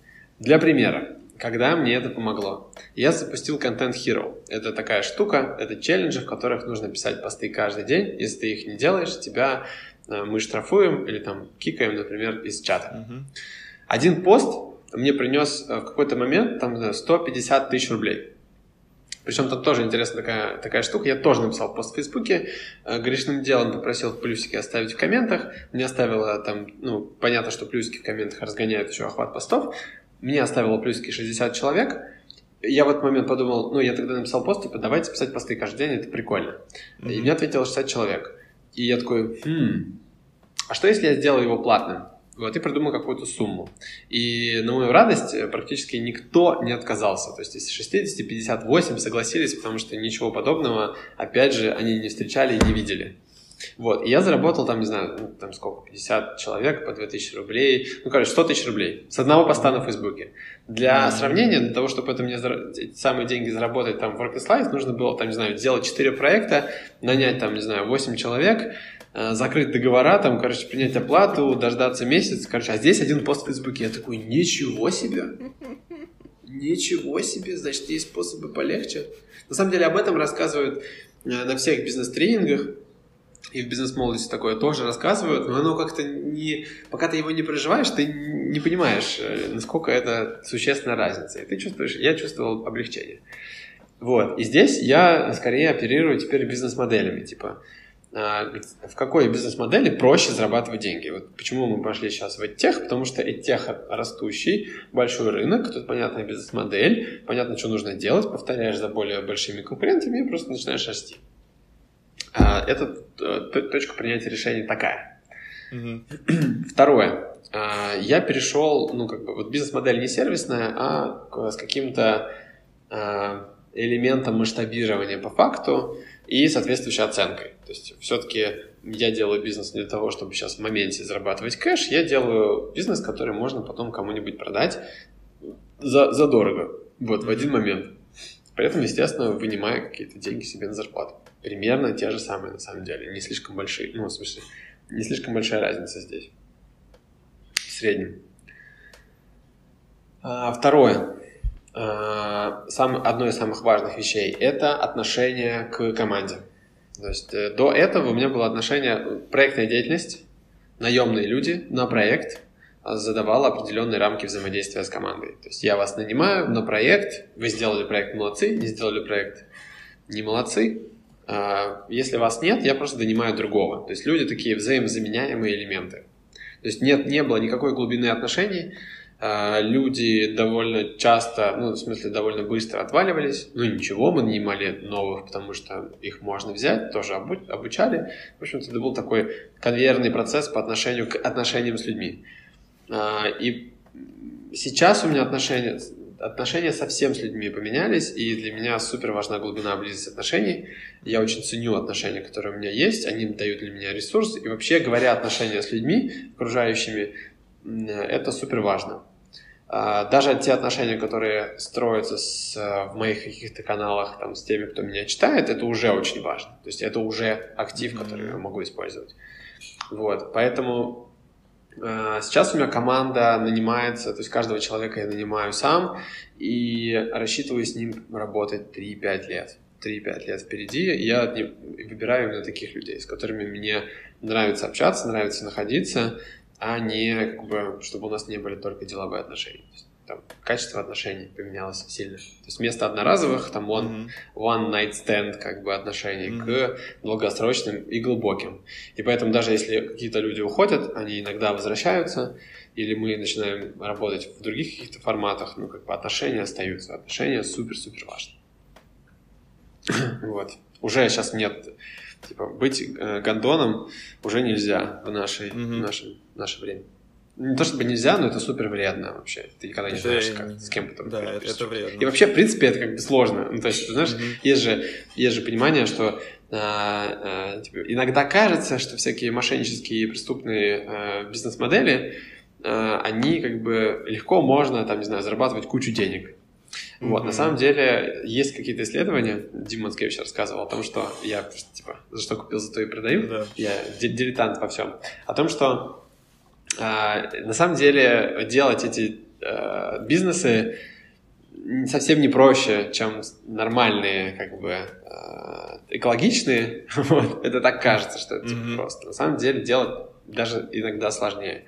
Для примера, когда мне это помогло? Я запустил Content Hero. Это такая штука, это челленджи, в которых нужно писать посты каждый день. Если ты их не делаешь, тебя э, мы штрафуем или там кикаем, например, из чата. Uh-huh. Один пост мне принес э, в какой-то момент там 150 тысяч рублей. Причем там тоже интересная такая, такая штука. Я тоже написал пост в Фейсбуке, э, грешным делом попросил плюсики оставить в комментах. Мне оставило там, ну, понятно, что плюсики в комментах разгоняют еще охват постов. Мне оставило плюсики 60 человек. Я в этот момент подумал, ну, я тогда написал пост, типа, давайте писать посты каждый день, это прикольно. Mm-hmm. И мне ответило 60 человек. И я такой, хм, а что если я сделаю его платным? Вот, и придумал какую-то сумму. И на мою радость э, практически никто не отказался. То есть из 60 58 согласились, потому что ничего подобного, опять же, они не встречали и не видели. Вот, и я заработал там, не знаю, ну, там сколько, 50 человек по 2000 рублей, ну, короче, 100 тысяч рублей с одного поста на Фейсбуке. Для сравнения, для того, чтобы это мне эти самые деньги заработать там в Rocket нужно было, там, не знаю, сделать 4 проекта, нанять там, не знаю, 8 человек, закрыть договора, там, короче, принять оплату, дождаться месяц, короче, а здесь один пост в Фейсбуке. Я такой, ничего себе! Ничего себе, значит, есть способы полегче. На самом деле об этом рассказывают э, на всех бизнес-тренингах, и в бизнес-молодости такое тоже рассказывают, но оно как-то не... Пока ты его не проживаешь, ты не понимаешь, э, насколько это существенная разница. И ты чувствуешь... Я чувствовал облегчение. Вот. И здесь я скорее оперирую теперь бизнес-моделями, типа в какой бизнес-модели проще зарабатывать деньги. Вот почему мы пошли сейчас в тех, потому что тех растущий, большой рынок, тут понятная бизнес-модель, понятно, что нужно делать, повторяешь за более большими конкурентами и просто начинаешь расти. А, это э, точка принятия решений такая. *clears throat* Второе. А, я перешел, ну, как бы, вот бизнес-модель не сервисная, а с каким-то элементом масштабирования по факту и соответствующей оценкой. То есть все-таки я делаю бизнес не для того, чтобы сейчас в моменте зарабатывать кэш, я делаю бизнес, который можно потом кому-нибудь продать за, за дорого, вот, в один момент. При этом, естественно, вынимая какие-то деньги себе на зарплату. Примерно те же самые, на самом деле, не слишком большие, ну, в смысле, не слишком большая разница здесь, в среднем. А, второе. А, сам, одно из самых важных вещей – это отношение к команде. То есть э, до этого у меня было отношение, проектная деятельность, наемные люди на проект задавала определенные рамки взаимодействия с командой. То есть я вас нанимаю на проект, вы сделали проект молодцы, не сделали проект не молодцы. А, если вас нет, я просто донимаю другого. То есть люди такие взаимозаменяемые элементы. То есть нет, не было никакой глубины отношений, а, люди довольно часто, ну, в смысле, довольно быстро отваливались. Ну, ничего, мы нанимали новых, потому что их можно взять, тоже обучали. В общем-то, это был такой конвейерный процесс по отношению к отношениям с людьми. А, и сейчас у меня отношения, отношения совсем с людьми поменялись, и для меня супер важна глубина близости отношений. Я очень ценю отношения, которые у меня есть, они дают для меня ресурс. И вообще, говоря отношения с людьми, окружающими, это супер важно. А, даже те отношения, которые строятся с, в моих каких-то каналах там, с теми, кто меня читает, это уже очень важно. То есть это уже актив, который я могу использовать. Вот, поэтому а, Сейчас у меня команда нанимается, то есть каждого человека я нанимаю сам и рассчитываю с ним работать 3-5 лет. 3-5 лет впереди, и я выбираю именно таких людей, с которыми мне нравится общаться, нравится находиться, а не как бы, чтобы у нас не были только деловые отношения. То есть, там, качество отношений поменялось сильно. То есть вместо одноразовых, там, one, one night stand, как бы, отношений mm-hmm. к долгосрочным и глубоким. И поэтому даже если какие-то люди уходят, они иногда возвращаются, или мы начинаем работать в других каких-то форматах, ну, как бы отношения остаются. Отношения супер-супер важны. *clears throat* вот. Уже сейчас нет Типа, быть э, гондоном уже нельзя в, нашей, mm-hmm. в наше, наше время. Не то чтобы нельзя, но это супер вредно вообще. Ты никогда не знаешь, как, с кем потом. Да, это, это вредно. И вообще, в принципе, это как бы сложно. Ну, то есть, ты знаешь, mm-hmm. есть, же, есть же понимание, что а, а, типа, иногда кажется, что всякие мошеннические и преступные а, бизнес-модели, а, они как бы легко можно, там, не знаю, зарабатывать кучу денег. Mm-hmm. Вот, на самом деле, есть какие-то исследования, Дима Мацкевич рассказывал о том, что я, типа, за что купил, за то и продаю, да. я дилетант во всем, о том, что э, на самом деле делать эти э, бизнесы совсем не проще, чем нормальные, как бы, э, экологичные, *laughs* вот, это так кажется, что это типа, mm-hmm. просто. На самом деле делать даже иногда сложнее.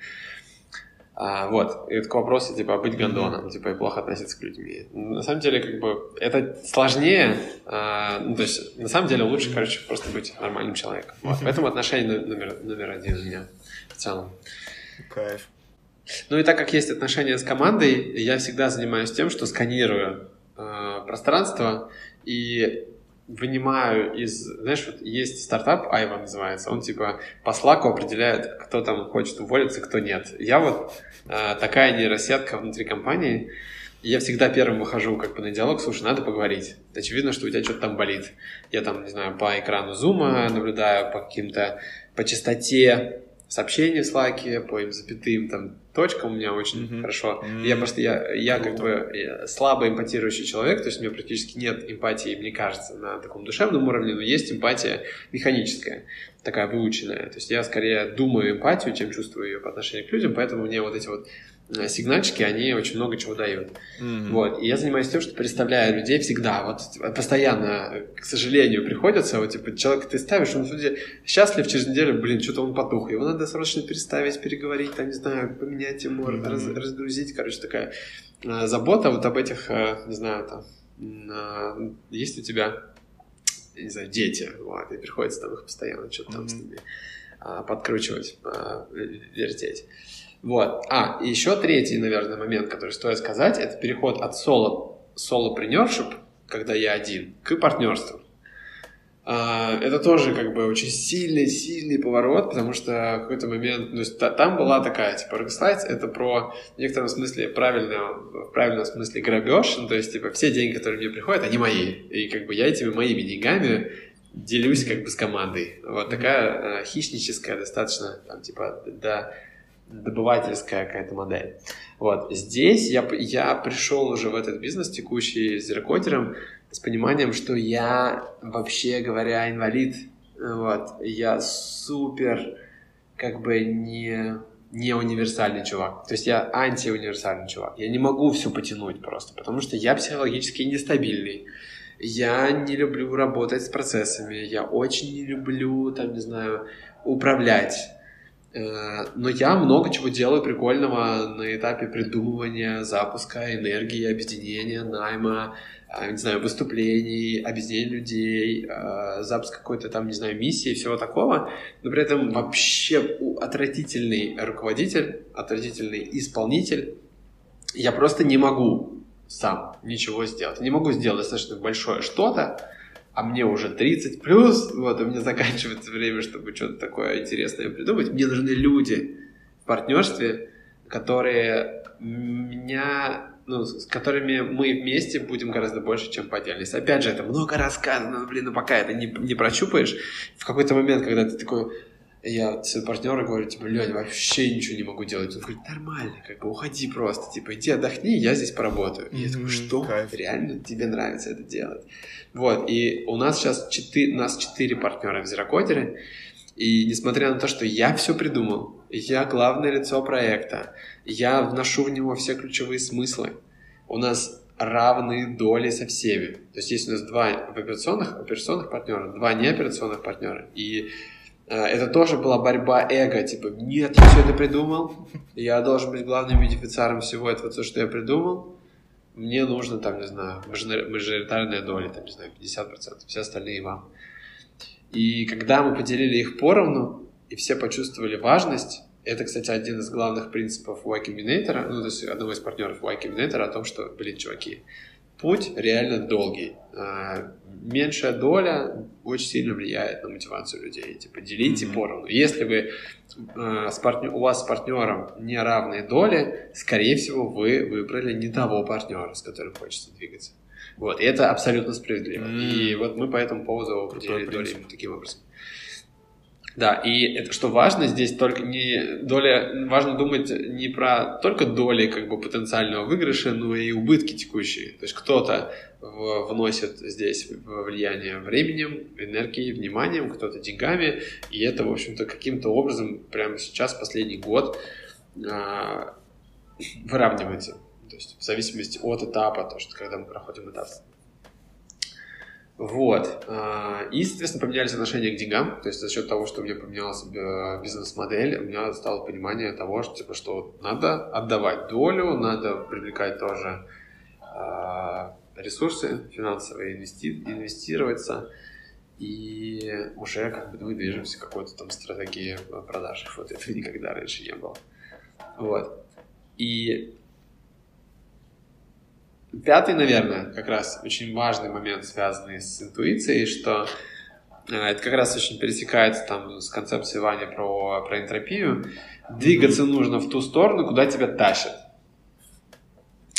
А, вот, и к вопросу, типа, быть гондоном, типа, и плохо относиться к людям. На самом деле, как бы, это сложнее, а, ну, то есть, на самом деле, лучше, короче, просто быть нормальным человеком. Вот, поэтому отношение номер, номер один у меня в целом. Кайф. Ну и так как есть отношения с командой, я всегда занимаюсь тем, что сканирую э, пространство и вынимаю из... Знаешь, вот есть стартап, Айва называется, он типа по слаку определяет, кто там хочет уволиться, кто нет. Я вот э, такая нейросетка внутри компании, я всегда первым выхожу как бы на диалог, слушай, надо поговорить. Очевидно, что у тебя что-то там болит. Я там, не знаю, по экрану зума наблюдаю, по каким-то, по частоте сообщений в Slack, по им запятым там точкам у меня очень mm-hmm. хорошо. Mm-hmm. Я просто, я, я как бы я слабо эмпатирующий человек, то есть у меня практически нет эмпатии, мне кажется, на таком душевном уровне, но есть эмпатия механическая, такая выученная. То есть я скорее думаю эмпатию, чем чувствую ее по отношению к людям, поэтому мне вот эти вот Э, сигнальчики, они очень много чего дают. Mm-hmm. Вот. И я занимаюсь тем, что представляю людей всегда, вот типа, постоянно, к сожалению, приходится, вот, типа, человек ты ставишь, он вроде счастлив через неделю, блин, что-то он потух, его надо срочно переставить, переговорить, там, не знаю, поменять ему, mm-hmm. раз, разгрузить, короче, такая э, забота вот об этих, э, не знаю, там, э, есть у тебя, не знаю, дети, вот, и приходится там их постоянно что-то mm-hmm. там с ними э, подкручивать, э, вертеть. Вот. А, и еще третий, наверное, момент, который стоит сказать, это переход от соло, соло-принершип, когда я один, к партнерству. А, это тоже как бы очень сильный, сильный поворот, потому что в какой-то момент, ну, есть, там была такая, типа, Rockslide это про, в некотором смысле, правильно, в правильном смысле грабеж, ну, то есть, типа, все деньги, которые мне приходят, они мои, и как бы я этими моими деньгами делюсь как бы с командой. Вот такая э, хищническая, достаточно, там, типа, да, добывательская какая-то модель. Вот. Здесь я, я пришел уже в этот бизнес текущий с зеркотером с пониманием, что я, вообще говоря, инвалид. Вот. Я супер, как бы, не не универсальный чувак. То есть я антиуниверсальный чувак. Я не могу все потянуть просто, потому что я психологически нестабильный. Я не люблю работать с процессами. Я очень не люблю, там, не знаю, управлять. Э, но я много чего делаю прикольного на этапе придумывания, запуска, энергии, объединения, найма, э, не знаю, выступлений, объединения людей, э, запуск какой-то там, не знаю, миссии, всего такого, но при этом вообще отвратительный руководитель, отвратительный исполнитель. Я просто не могу сам ничего сделать. Не могу сделать достаточно большое что-то, а мне уже 30 плюс, вот, у меня заканчивается время, чтобы что-то такое интересное придумать. Мне нужны люди в партнерстве, которые меня, ну, с которыми мы вместе будем гораздо больше, чем по отдельности. Опять же, это много рассказано, но, блин, ну пока это не, не прощупаешь, в какой-то момент, когда ты такой, я своему партнеру говорю, типа, Лёнь, вообще ничего не могу делать. Он говорит, нормально, как бы уходи просто, типа, иди отдохни, я здесь поработаю. И я такой, что? Кайф. Реально? Тебе нравится это делать? Вот, и у нас сейчас четыре, у нас четыре партнера в Зерокодере, и несмотря на то, что я все придумал, я главное лицо проекта, я вношу в него все ключевые смыслы, у нас равные доли со всеми. То есть есть у нас два операционных, операционных партнера, два неоперационных партнера, и это тоже была борьба эго, типа, нет, я все это придумал, я должен быть главным бенефициаром всего этого, то, что я придумал, мне нужно, там, не знаю, мажоритарная доля, там, не знаю, 50%, все остальные вам. И когда мы поделили их поровну, и все почувствовали важность, это, кстати, один из главных принципов Y Combinator, ну, то есть одного из партнеров Y Combinator о том, что, блин, чуваки, путь реально долгий. А, меньшая доля очень сильно влияет на мотивацию людей. Типа делите mm-hmm. поровну. Если вы а, с партнер, у вас с партнером не равные доли, скорее всего, вы выбрали не того партнера, с которым хочется двигаться. Вот, и это абсолютно справедливо. Mm-hmm. И вот мы по этому поводу поделили доли таким образом. Да, и это что важно здесь только не доля, важно думать не про только доли как бы потенциального выигрыша, но и убытки текущие. То есть кто-то вносит здесь влияние временем, энергией, вниманием, кто-то деньгами, и это, в общем-то, каким-то образом прямо сейчас, последний год, а, выравнивается. То есть в зависимости от этапа, то, что когда мы проходим этап. Вот. А, и, соответственно, поменялись отношения к деньгам. То есть за счет того, что у меня поменялась э, бизнес-модель, у меня стало понимание того, что, типа, что надо отдавать долю, надо привлекать тоже а, ресурсы финансовые, инвести инвестироваться. И уже как бы мы движемся к какой-то там стратегии продаж. Вот этого никогда раньше не было. Вот. И Пятый, наверное, как раз очень важный момент, связанный с интуицией, что э, это как раз очень пересекается там с концепцией Вани про, про энтропию. Двигаться mm-hmm. нужно в ту сторону, куда тебя тащат.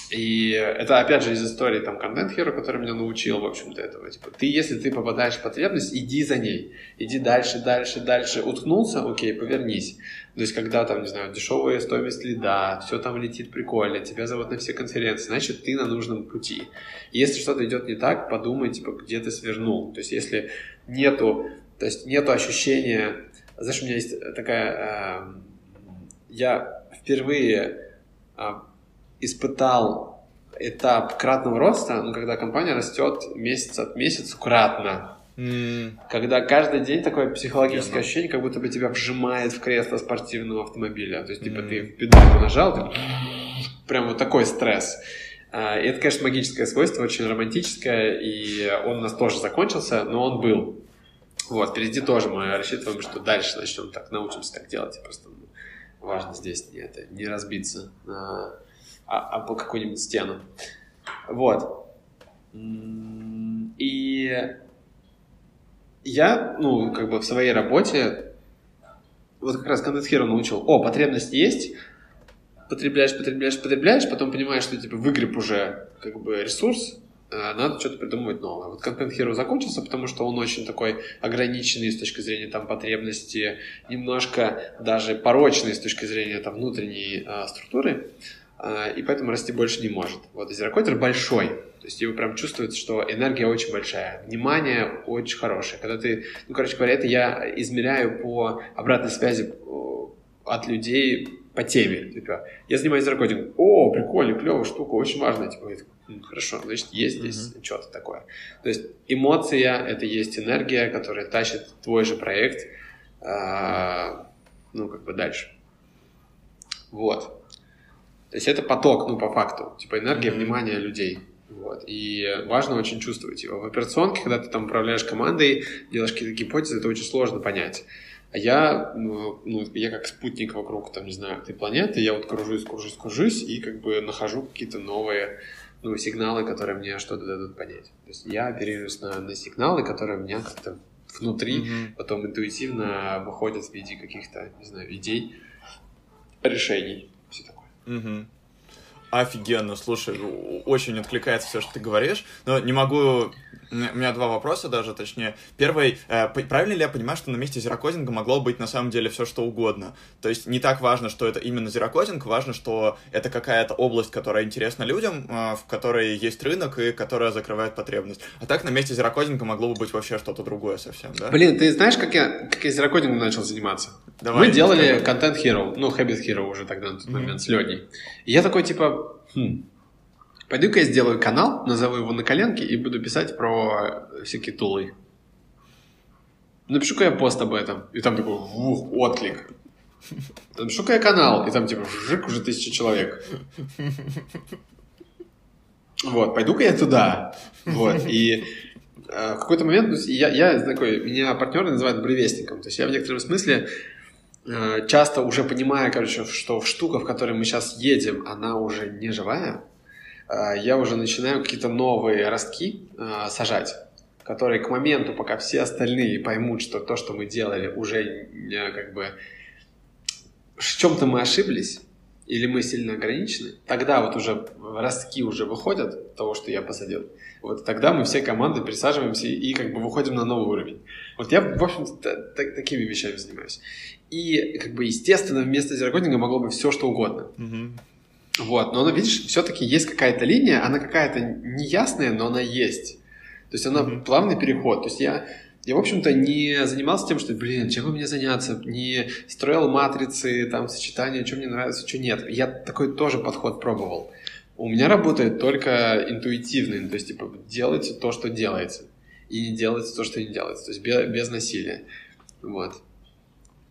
И это, опять же, из истории там контент Hero, который меня научил, в общем-то, этого. Типа, ты, если ты попадаешь в потребность, иди за ней. Иди дальше, дальше, дальше. Уткнулся, окей, повернись. То есть, когда там, не знаю, дешевая стоимость лида, все там летит прикольно, тебя зовут на все конференции, значит, ты на нужном пути. Если что-то идет не так, подумай, типа, где ты свернул. То есть, если нету, то есть, нету ощущения... Знаешь, у меня есть такая... Э, я впервые э, испытал этап кратного роста, ну, когда компания растет месяц от месяца кратно. Mm. Когда каждый день такое психологическое yeah, ощущение, как будто бы тебя вжимает в кресло спортивного автомобиля. То есть, типа, mm. ты в педальку нажал, ты... *sniffs* прям вот такой стресс. А, и это, конечно, магическое свойство, очень романтическое, и он у нас тоже закончился, но он был. Вот, впереди тоже мы рассчитываем, что дальше начнем так, научимся так делать. И просто ну, важно здесь не, это, не разбиться на а, а какую-нибудь стену. Вот. И я, ну, как бы в своей работе, вот как раз Content Hero научил, о, потребность есть, потребляешь, потребляешь, потребляешь, потом понимаешь, что типа выгреб уже как бы ресурс, э, надо что-то придумывать новое. Вот Content Hero закончился, потому что он очень такой ограниченный с точки зрения там потребности, немножко даже порочный с точки зрения там внутренней э, структуры, и поэтому расти больше не может. Вот Zero большой, то есть его прям чувствуется, что энергия очень большая, внимание очень хорошее. Когда ты, ну, короче говоря, это я измеряю по обратной связи от людей по теме. Типа, я занимаюсь заркодингом. О, прикольно, клевая штука, очень важная. Типа, хорошо, значит, есть здесь mm-hmm. что-то такое. То есть эмоция — это есть энергия, которая тащит твой же проект, а, ну, как бы дальше. Вот. То есть это поток, ну, по факту. Типа энергия, mm-hmm. внимание людей. Вот. И важно очень чувствовать его. В операционке, когда ты там управляешь командой, делаешь какие-то гипотезы, это очень сложно понять. А я, ну, ну, я как спутник вокруг, там, не знаю, этой планеты, я вот кружусь, кружусь, кружусь, и как бы нахожу какие-то новые ну, сигналы, которые мне что-то дадут понять. То есть я оперируюсь на, на сигналы, которые у меня как-то внутри mm-hmm. потом интуитивно выходят в виде каких-то, не знаю, идей, решений, Mm-hmm. Офигенно, слушай, очень откликается все, что ты говоришь, но не могу... У меня два вопроса даже, точнее. Первый, э, правильно ли я понимаю, что на месте зерокодинга могло быть на самом деле все, что угодно? То есть не так важно, что это именно зерокодинг, важно, что это какая-то область, которая интересна людям, э, в которой есть рынок и которая закрывает потребность. А так на месте зерокодинга могло бы быть вообще что-то другое совсем, да? Блин, ты знаешь, как я, как я зерокодингом начал заниматься? Давай, Мы делали Content Hero, ну, Habit Hero уже тогда на тот mm-hmm. момент с Леней. И я такой, типа, хм, пойду-ка я сделаю канал, назову его на коленке и буду писать про всякие тулы. Напишу-ка я пост об этом. И там такой, ух, отклик. Напишу-ка я канал, и там типа, жик, уже тысяча человек. Вот, пойду-ка я туда. Вот, и э, в какой-то момент я, я такой, меня партнеры называют бревестником. То есть я в некотором смысле Э, часто уже понимая, короче, что штука, в которой мы сейчас едем, она уже не живая, э, я уже начинаю какие-то новые ростки э, сажать, которые к моменту, пока все остальные поймут, что то, что мы делали, уже как бы в чем-то мы ошиблись, или мы сильно ограничены, тогда вот уже ростки уже выходят того, что я посадил. Вот тогда мы все команды присаживаемся и, как бы выходим на новый уровень. Вот я, в общем-то, такими вещами занимаюсь. И, как бы, естественно, вместо зерокодинга могло быть все, что угодно. Mm-hmm. Вот, но, видишь, все-таки есть какая-то линия, она какая-то неясная, но она есть. То есть она mm-hmm. плавный переход. То есть я я, в общем-то, не занимался тем, что, блин, чем бы мне заняться, не строил матрицы, там, сочетания, что мне нравится, что нет. Я такой тоже подход пробовал. У меня работает только интуитивный, то есть, типа, делайте то, что делается, и не делайте то, что не делается, то есть без, без насилия. Вот.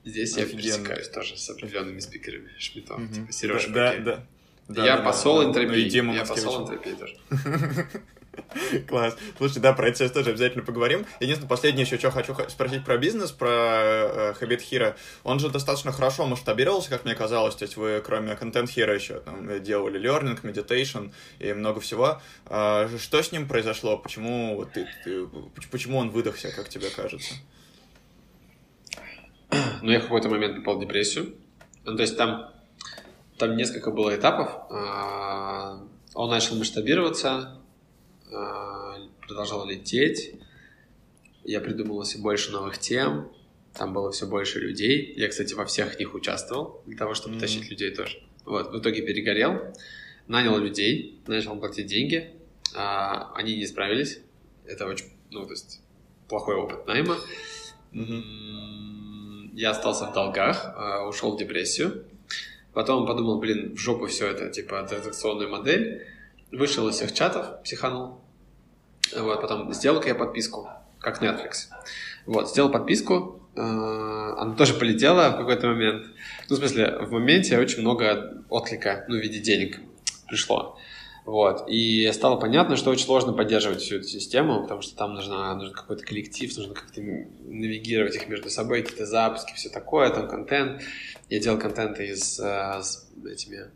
Здесь Офигенно. я пересекаюсь тоже с определенными спикерами Шмитов, угу. типа Сережа да, да, да, Я да, посол да, энтропии. Ну, я посол энтропии тоже. *laughs* Класс. Слушай, да, про это сейчас тоже обязательно поговорим. Единственное, последнее еще, что хочу спросить про бизнес, про э, Habit Hero. Он же достаточно хорошо масштабировался, как мне казалось. То есть вы, кроме Content Hero, еще там делали learning, meditation и много всего. А, что с ним произошло? Почему, вот, ты, ты, почему он выдохся, как тебе кажется? Ну, я в какой-то момент попал в депрессию. Ну, то есть там, там несколько было этапов. А, он начал масштабироваться, а, продолжал лететь. Я придумал все больше новых тем. Там было все больше людей. Я, кстати, во всех них участвовал для того, чтобы mm-hmm. тащить людей тоже. Вот, в итоге перегорел, нанял людей, начал платить деньги. А, они не справились. Это очень, ну, то есть, плохой опыт найма. Mm-hmm. Я остался в долгах, а, ушел в депрессию. Потом подумал, блин, в жопу все это, типа, транзакционная модель вышел из всех чатов, психанул. Вот, потом сделал-ка я подписку, как Netflix. Вот, сделал подписку, э, она тоже полетела в какой-то момент. Ну, в смысле, в моменте очень много отклика, ну, в виде денег пришло. Вот. И стало понятно, что очень сложно поддерживать всю эту систему, потому что там нужно, нужен какой-то коллектив, нужно как-то навигировать их между собой, какие-то запуски, все такое, там контент. Я делал контенты из, э, с этими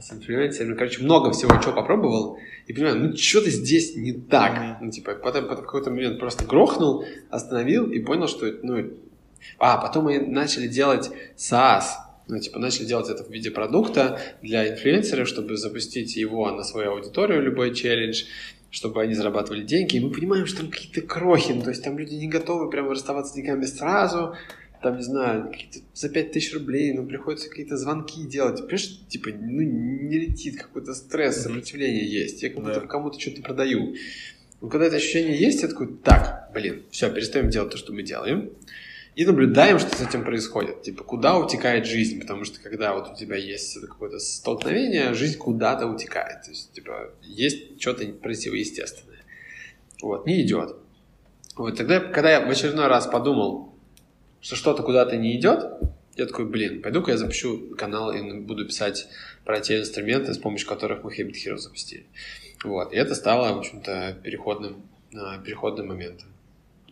с инфлюенсерами, короче, много всего, чего попробовал, и понимаю, ну что-то здесь не так. Mm-hmm. Ну, типа, потом, потом какой-то момент просто грохнул, остановил и понял, что, ну, а, потом мы начали делать SaaS, ну, типа, начали делать это в виде продукта для инфлюенсеров, чтобы запустить его на свою аудиторию, любой челлендж, чтобы они зарабатывали деньги, и мы понимаем, что там какие-то крохи, ну, то есть там люди не готовы прямо расставаться с деньгами сразу, там, не знаю, за 5 тысяч рублей, ну, приходится какие-то звонки делать. Понимаешь, типа, ну, не летит, какой-то стресс, сопротивление есть. Я кому-то, да. кому-то что-то продаю. Но когда это ощущение есть, я такой, так, блин, все, перестаем делать то, что мы делаем, и наблюдаем, что с этим происходит. Типа, куда утекает жизнь, потому что когда вот у тебя есть какое-то столкновение, жизнь куда-то утекает. То есть, типа, есть что-то противоестественное. Вот, не идет. Вот тогда, когда я в очередной раз подумал, что что-то куда-то не идет, я такой, блин, пойду-ка я запущу канал и буду писать про те инструменты, с помощью которых мы Habit Hero запустили. Вот, и это стало, в общем-то, переходным, а, переходным моментом.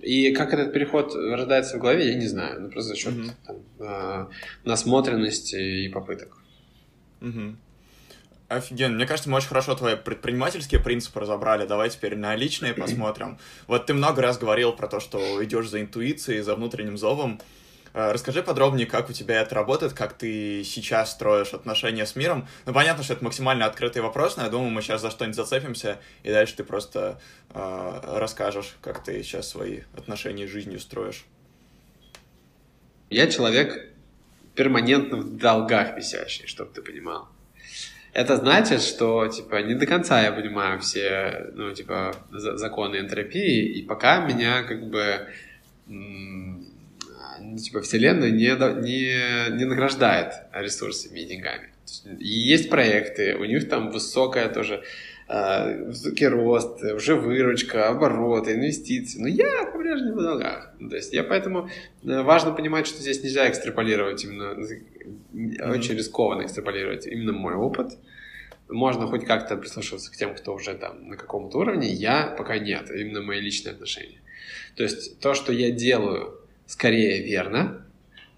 И как этот переход рождается в голове, я не знаю. Ну, просто за счет mm-hmm. там, э, насмотренности и попыток. Mm-hmm. Офигенно. Мне кажется, мы очень хорошо твои предпринимательские принципы разобрали. Давай теперь на личные посмотрим. Вот ты много раз говорил про то, что идешь за интуицией, за внутренним зовом. Э, расскажи подробнее, как у тебя это работает, как ты сейчас строишь отношения с миром. Ну, понятно, что это максимально открытый вопрос, но я думаю, мы сейчас за что-нибудь зацепимся, и дальше ты просто э, расскажешь, как ты сейчас свои отношения с жизнью строишь. Я человек перманентно в долгах висящий, чтобы ты понимал. Это значит, что, типа, не до конца я понимаю все, ну, типа, законы энтропии, и пока меня, как бы, ну, типа, Вселенная не, не, не награждает ресурсами и деньгами. И есть проекты, у них там высокая тоже э, высокий рост, уже выручка, обороты, инвестиции. Но я по-прежнему в долгах. То есть я поэтому э, важно понимать, что здесь нельзя экстраполировать именно, mm-hmm. очень рискованно экстраполировать именно мой опыт. Можно хоть как-то прислушиваться к тем, кто уже там на каком-то уровне. Я пока нет, именно мои личные отношения. То есть то, что я делаю скорее верно,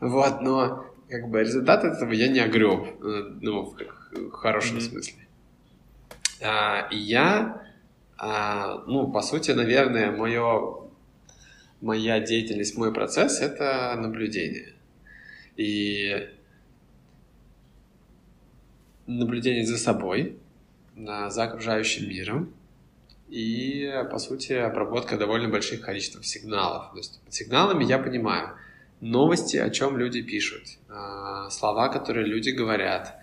вот, но как бы результат этого я не огреб, э, ну, в, в хорошем mm-hmm. смысле. А, я, а, ну, по сути, наверное, мое, моя деятельность, мой процесс — это наблюдение. И наблюдение за собой, за окружающим миром, и, по сути, обработка довольно больших количеств сигналов. То есть под сигналами я понимаю новости, о чем люди пишут, а, слова, которые люди говорят,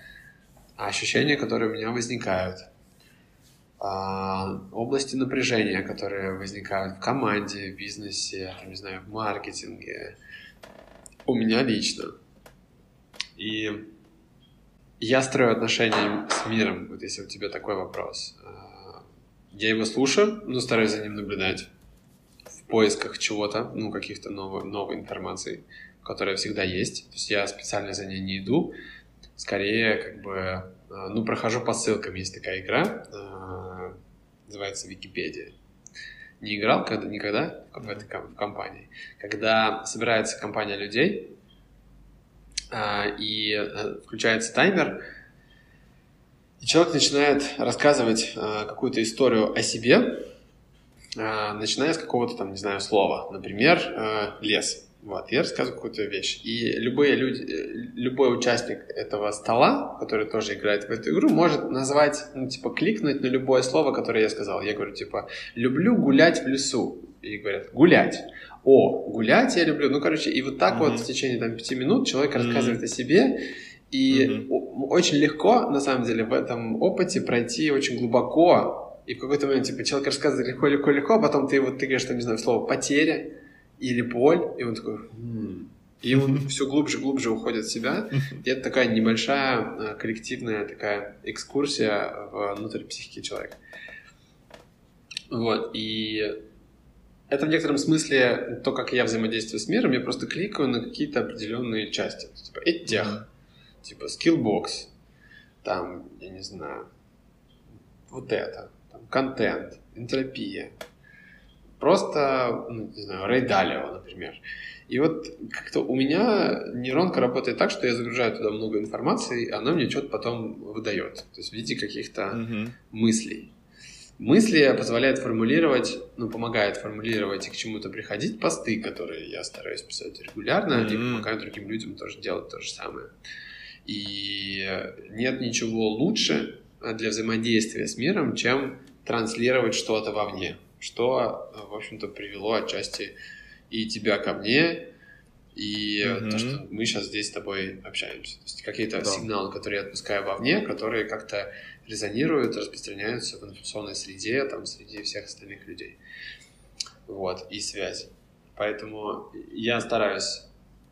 ощущения, которые у меня возникают, а, области напряжения, которые возникают в команде, в бизнесе, не знаю, в маркетинге, у меня лично. И я строю отношения с миром, вот если у тебя такой вопрос. Я его слушаю, но стараюсь за ним наблюдать в поисках чего-то, ну, каких-то новой, новой информации, которая всегда есть. То есть я специально за ней не иду. Скорее, как бы, э, ну, прохожу по ссылкам. Есть такая игра, э, называется Википедия. Не играл когда, никогда в этой компании. Когда собирается компания людей, э, и включается таймер, и человек начинает рассказывать э, какую-то историю о себе, э, начиная с какого-то там, не знаю, слова. Например, э, лес. Вот, я рассказываю какую-то вещь. И любые люди, э, любой участник этого стола, который тоже играет в эту игру, может назвать, ну, типа, кликнуть на любое слово, которое я сказал. Я говорю, типа, люблю гулять в лесу. И говорят, гулять. О, гулять я люблю. Ну, короче, и вот так mm-hmm. вот в течение там пяти минут человек mm-hmm. рассказывает о себе, и mm-hmm. очень легко, на самом деле, в этом опыте пройти очень глубоко. И в какой-то момент, типа, человек рассказывает легко, легко, легко, а потом ты вот ты говоришь, там, не знаю, слово потеря или боль, и он такой, м-м". и он *laughs* все глубже, глубже уходит в себя. *laughs* И это такая небольшая а, коллективная такая экскурсия внутрь психики человека. Вот, и это в некотором смысле то, как я взаимодействую с миром, я просто кликаю на какие-то определенные части. Типа, этих, типа скиллбокс, там, я не знаю, вот это, там, контент, энтропия. Просто, ну, не знаю, Рэй Далио, например. И вот как-то у меня нейронка работает так, что я загружаю туда много информации, и она мне что-то потом выдает. То есть в виде каких-то mm-hmm. мыслей. Мысли позволяют формулировать, ну, помогает формулировать и к чему-то приходить посты, которые я стараюсь писать регулярно, mm-hmm. они помогают другим людям тоже делать то же самое. И нет ничего лучше для взаимодействия с миром, чем транслировать что-то вовне, что, в общем-то, привело отчасти и тебя ко мне, и mm-hmm. то, что мы сейчас здесь с тобой общаемся. То есть какие-то да. сигналы, которые я отпускаю вовне, которые как-то резонируют, распространяются в информационной среде, там, среди всех остальных людей. Вот, и связи. Поэтому я стараюсь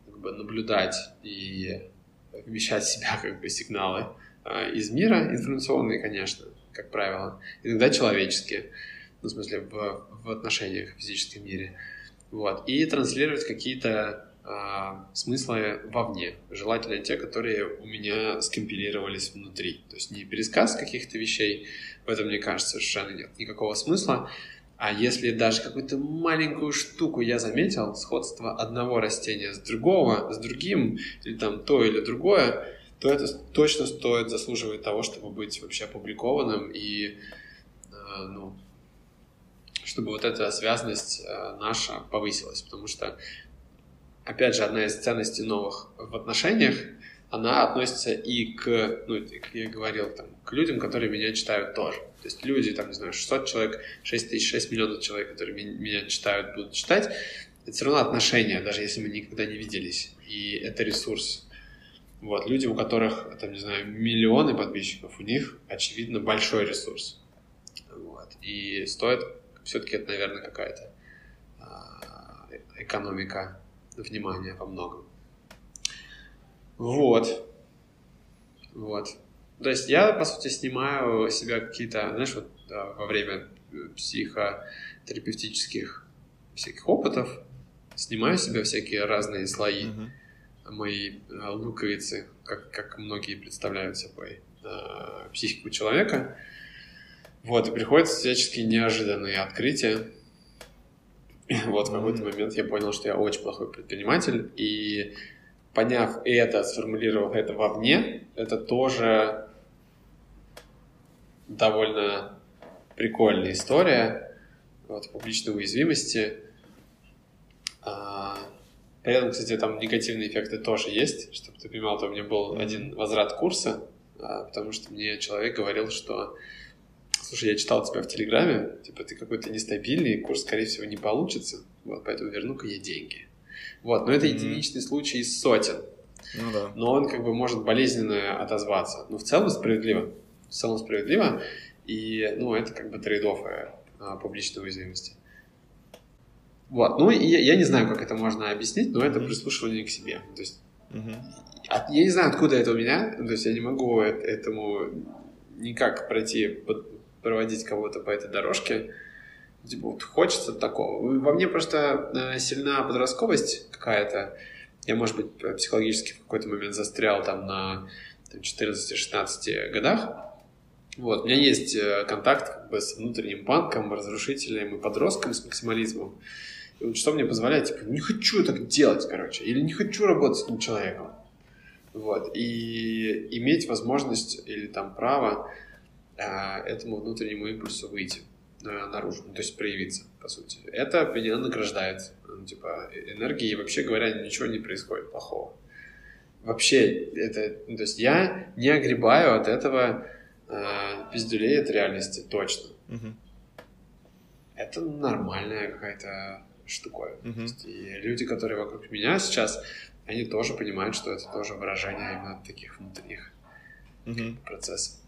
как бы, наблюдать и вмещать в себя *laughs* как бы сигналы э, из мира, информационные, конечно, как правило, иногда человеческие, ну, в смысле, в, в отношениях в физическом мире, вот, и транслировать какие-то э, смыслы вовне, желательно те, которые у меня скомпилировались внутри, то есть не пересказ каких-то вещей, в этом, мне кажется, совершенно нет никакого смысла, а если даже какую-то маленькую штуку я заметил, сходство одного растения с другого, с другим, или там то или другое, то это точно стоит, заслуживает того, чтобы быть вообще опубликованным и, э, ну, чтобы вот эта связанность э, наша повысилась. Потому что, опять же, одна из ценностей новых в отношениях, она относится и к, ну, как я говорил, там, к людям, которые меня читают тоже. То есть люди, там, не знаю, 600 человек, 6 тысяч, 6 миллионов человек, которые меня читают, будут читать, это все равно отношения, даже если мы никогда не виделись. И это ресурс. Вот, люди, у которых, там, не знаю, миллионы подписчиков, у них, очевидно, большой ресурс. Вот. И стоит все-таки это, наверное, какая-то а, экономика внимания во многом. Вот. Вот. То есть я, по сути, снимаю себя какие-то, знаешь, вот во время э, психотерапевтических всяких опытов, снимаю себя всякие разные слои uh-huh. моей э, луковицы, как, как многие представляют собой э, психику человека. Вот, и приходят всяческие неожиданные открытия. *laughs* Вот в какой-то момент я понял, что я очень плохой предприниматель, и поняв это, сформулировав это вовне, это тоже довольно прикольная история вот, публичной уязвимости. А, при этом, кстати, там негативные эффекты тоже есть. Чтобы ты понимал, то у меня был один возврат курса, а, потому что мне человек говорил, что слушай, я читал тебя в Телеграме, типа ты какой-то нестабильный, курс, скорее всего, не получится, вот, поэтому верну-ка я деньги. Вот, но это mm-hmm. единичный случай из сотен. Ну да. Но он как бы может болезненно отозваться. Но в целом справедливо в целом справедливо, и, ну, это как бы трейдофы а, публичной уязвимости. Вот, ну, и я, не знаю, как это можно объяснить, но это прислушивание к себе. То есть, uh-huh. я не знаю, откуда это у меня, то есть я не могу этому никак пройти, под, проводить кого-то по этой дорожке. Типа, вот хочется такого. Во мне просто э, сильна подростковость какая-то. Я, может быть, психологически в какой-то момент застрял там на 14-16 годах. Вот, у меня есть э, контакт как бы, с внутренним банком, разрушителем и подростком с максимализмом. И вот что мне позволяет, типа, не хочу так делать, короче, или не хочу работать с этим человеком. Вот, и иметь возможность или там право э, этому внутреннему импульсу выйти наружу, ну, то есть проявиться, по сути. Это меня награждает, ну, типа, энергией, и вообще говоря, ничего не происходит плохого. Вообще, это, ну, то есть я не огребаю от этого э, пиздюлей от реальности, точно. Угу. Это нормальная какая-то штуковина. Угу. И люди, которые вокруг меня сейчас, они тоже понимают, что это тоже выражение именно таких внутренних угу. процессов.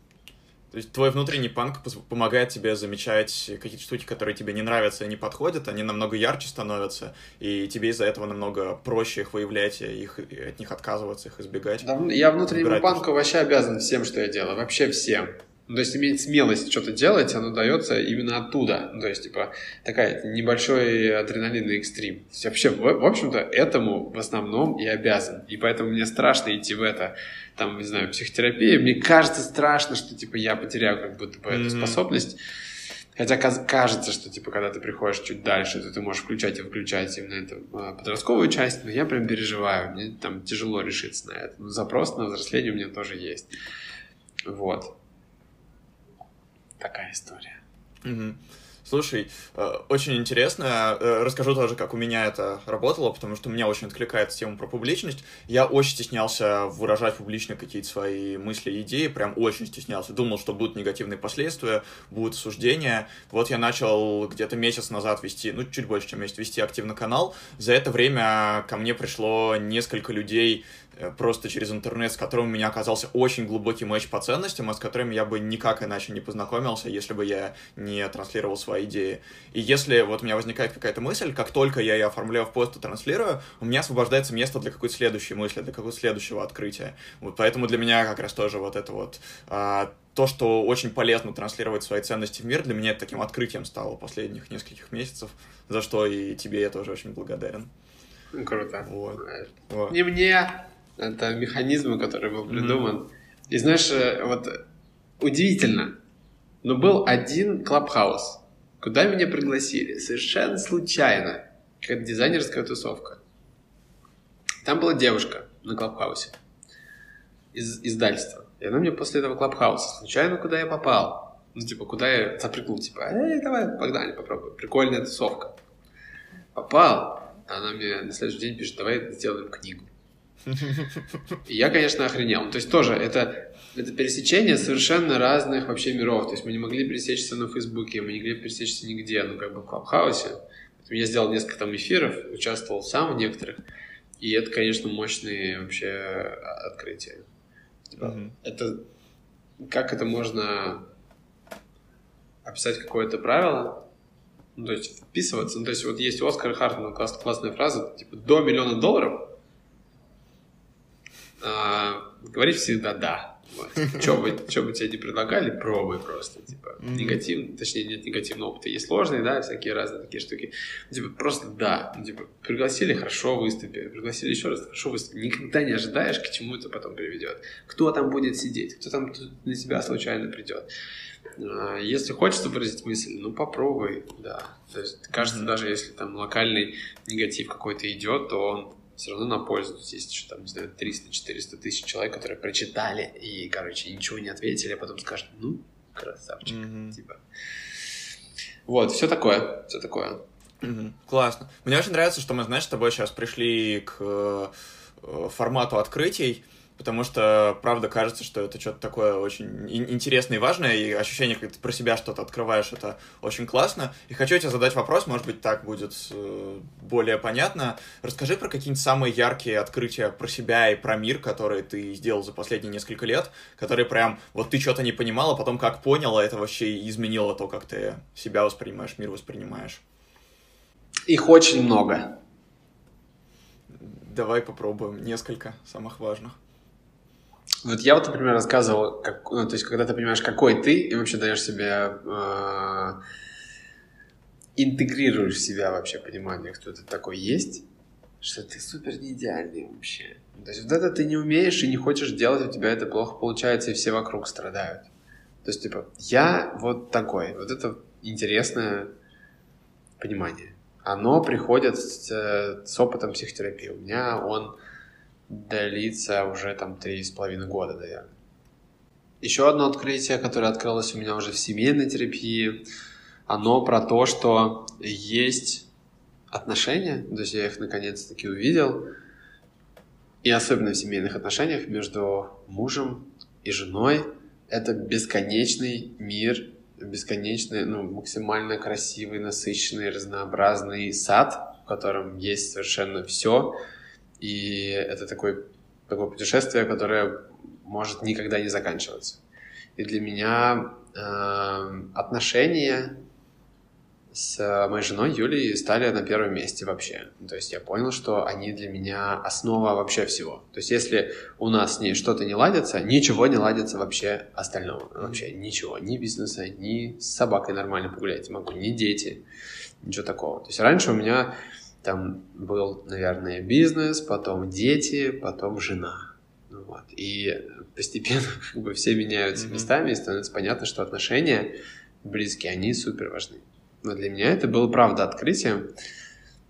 То есть твой внутренний панк помогает тебе замечать какие-то штуки, которые тебе не нравятся и не подходят, они намного ярче становятся, и тебе из-за этого намного проще их выявлять, их, от них отказываться, их избегать. Да, я внутреннему панку вообще обязан всем, что я делаю, вообще всем. Ну, то есть иметь смелость что-то делать, оно дается именно оттуда. Ну, то есть, типа, такая небольшой адреналинный экстрим. То есть, вообще, в, в общем-то, этому в основном и обязан. И поэтому мне страшно идти в это, там, не знаю, психотерапию. Мне кажется страшно, что, типа, я потеряю как будто бы mm-hmm. эту способность. Хотя кажется, что, типа, когда ты приходишь чуть дальше, то ты можешь включать и выключать именно эту а, подростковую часть, но я прям переживаю, мне там тяжело решиться на это. Но запрос на взросление у меня тоже есть. Вот такая история. Угу. Слушай, э, очень интересно. Э, расскажу тоже, как у меня это работало, потому что меня очень откликает тема про публичность. Я очень стеснялся выражать публично какие-то свои мысли и идеи, прям очень стеснялся. Думал, что будут негативные последствия, будут осуждения. Вот я начал где-то месяц назад вести, ну, чуть больше, чем месяц, вести активно канал. За это время ко мне пришло несколько людей, просто через интернет, с которым у меня оказался очень глубокий матч по ценностям, а с которыми я бы никак иначе не познакомился, если бы я не транслировал свои идеи. И если вот у меня возникает какая-то мысль, как только я ее оформляю в пост и транслирую, у меня освобождается место для какой-то следующей мысли, для какого-то следующего открытия. Вот поэтому для меня как раз тоже вот это вот а, то, что очень полезно транслировать свои ценности в мир, для меня это таким открытием стало последних нескольких месяцев, за что и тебе я тоже очень благодарен. Круто. Вот. вот. Не мне, это механизм, который был придуман. Mm-hmm. И знаешь, э, вот удивительно, но был один клабхаус, куда меня пригласили совершенно случайно, как дизайнерская тусовка. Там была девушка на клабхаусе из издательства. И она мне после этого клабхауса случайно куда я попал. Ну, типа, куда я запрыгнул, типа, эй, давай, погнали, попробуй. Прикольная тусовка. Попал. Она мне на следующий день пишет, давай сделаем книгу. И *laughs* я, конечно, охренел. То есть тоже это, это пересечение совершенно разных вообще миров. То есть мы не могли пересечься на Фейсбуке, мы не могли пересечься нигде, ну как бы в Клабхаусе. Я сделал несколько там эфиров, участвовал сам в некоторых. И это, конечно, мощные вообще открытия. Mm-hmm. Это как это можно описать какое-то правило? Ну, то есть вписываться. Ну, то есть вот есть у Оскара Хартмана класс, классная фраза, типа до миллиона долларов а, говорить всегда «да». Вот. Что бы, что бы тебе не предлагали, пробуй просто. Типа, mm-hmm. негатив, точнее, нет негативного опыта. Есть сложные, да, всякие разные такие штуки. Типа, просто да. Ну, типа, пригласили, хорошо выступи. Пригласили еще раз, хорошо выступи. Никогда не ожидаешь, к чему это потом приведет. Кто там будет сидеть, кто там на тебя случайно придет. А, если хочется выразить мысль, ну попробуй, да. То есть, кажется, mm-hmm. даже если там локальный негатив какой-то идет, то он все равно на пользу. Здесь есть еще там, не знаю, 300-400 тысяч человек, которые прочитали и, короче, ничего не ответили, а потом скажут, ну, красавчик, mm-hmm. типа. Вот, все такое, все такое. Mm-hmm. Классно. Мне очень нравится, что мы, знаешь, с тобой сейчас пришли к э, формату открытий, потому что, правда, кажется, что это что-то такое очень интересное и важное, и ощущение, когда ты про себя что-то открываешь, это очень классно. И хочу тебе задать вопрос, может быть, так будет э, более понятно. Расскажи про какие-нибудь самые яркие открытия про себя и про мир, которые ты сделал за последние несколько лет, которые прям, вот ты что-то не понимал, а потом как понял, а это вообще изменило то, как ты себя воспринимаешь, мир воспринимаешь. Их очень много. Давай попробуем несколько самых важных. Вот я вот, например, рассказывал, как, ну, то есть, когда ты понимаешь, какой ты, и вообще даешь себе, э, интегрируешь в себя вообще понимание, кто ты такой есть, что ты супер не идеальный вообще. То есть, вот это ты не умеешь и не хочешь делать, у тебя это плохо получается, и все вокруг страдают. То есть, типа, я вот такой. Вот это интересное понимание. Оно приходит с, с опытом психотерапии. У меня он длится уже там три с половиной года, наверное. Еще одно открытие, которое открылось у меня уже в семейной терапии, оно про то, что есть отношения, то есть я их наконец-таки увидел, и особенно в семейных отношениях между мужем и женой, это бесконечный мир, бесконечный, ну, максимально красивый, насыщенный, разнообразный сад, в котором есть совершенно все, и это такое, такое путешествие, которое может никогда не заканчиваться. И для меня э, отношения с моей женой Юлей стали на первом месте вообще. То есть я понял, что они для меня основа вообще всего. То есть если у нас с ней что-то не ладится, ничего не ладится вообще остального. Вообще ничего. Ни бизнеса, ни с собакой нормально погулять могу, ни дети. Ничего такого. То есть раньше у меня там был, наверное, бизнес, потом дети, потом жена. Ну вот. И постепенно *laughs* как бы все меняются mm-hmm. местами, и становится понятно, что отношения близкие, они супер важны. Но для меня это было, правда, открытие.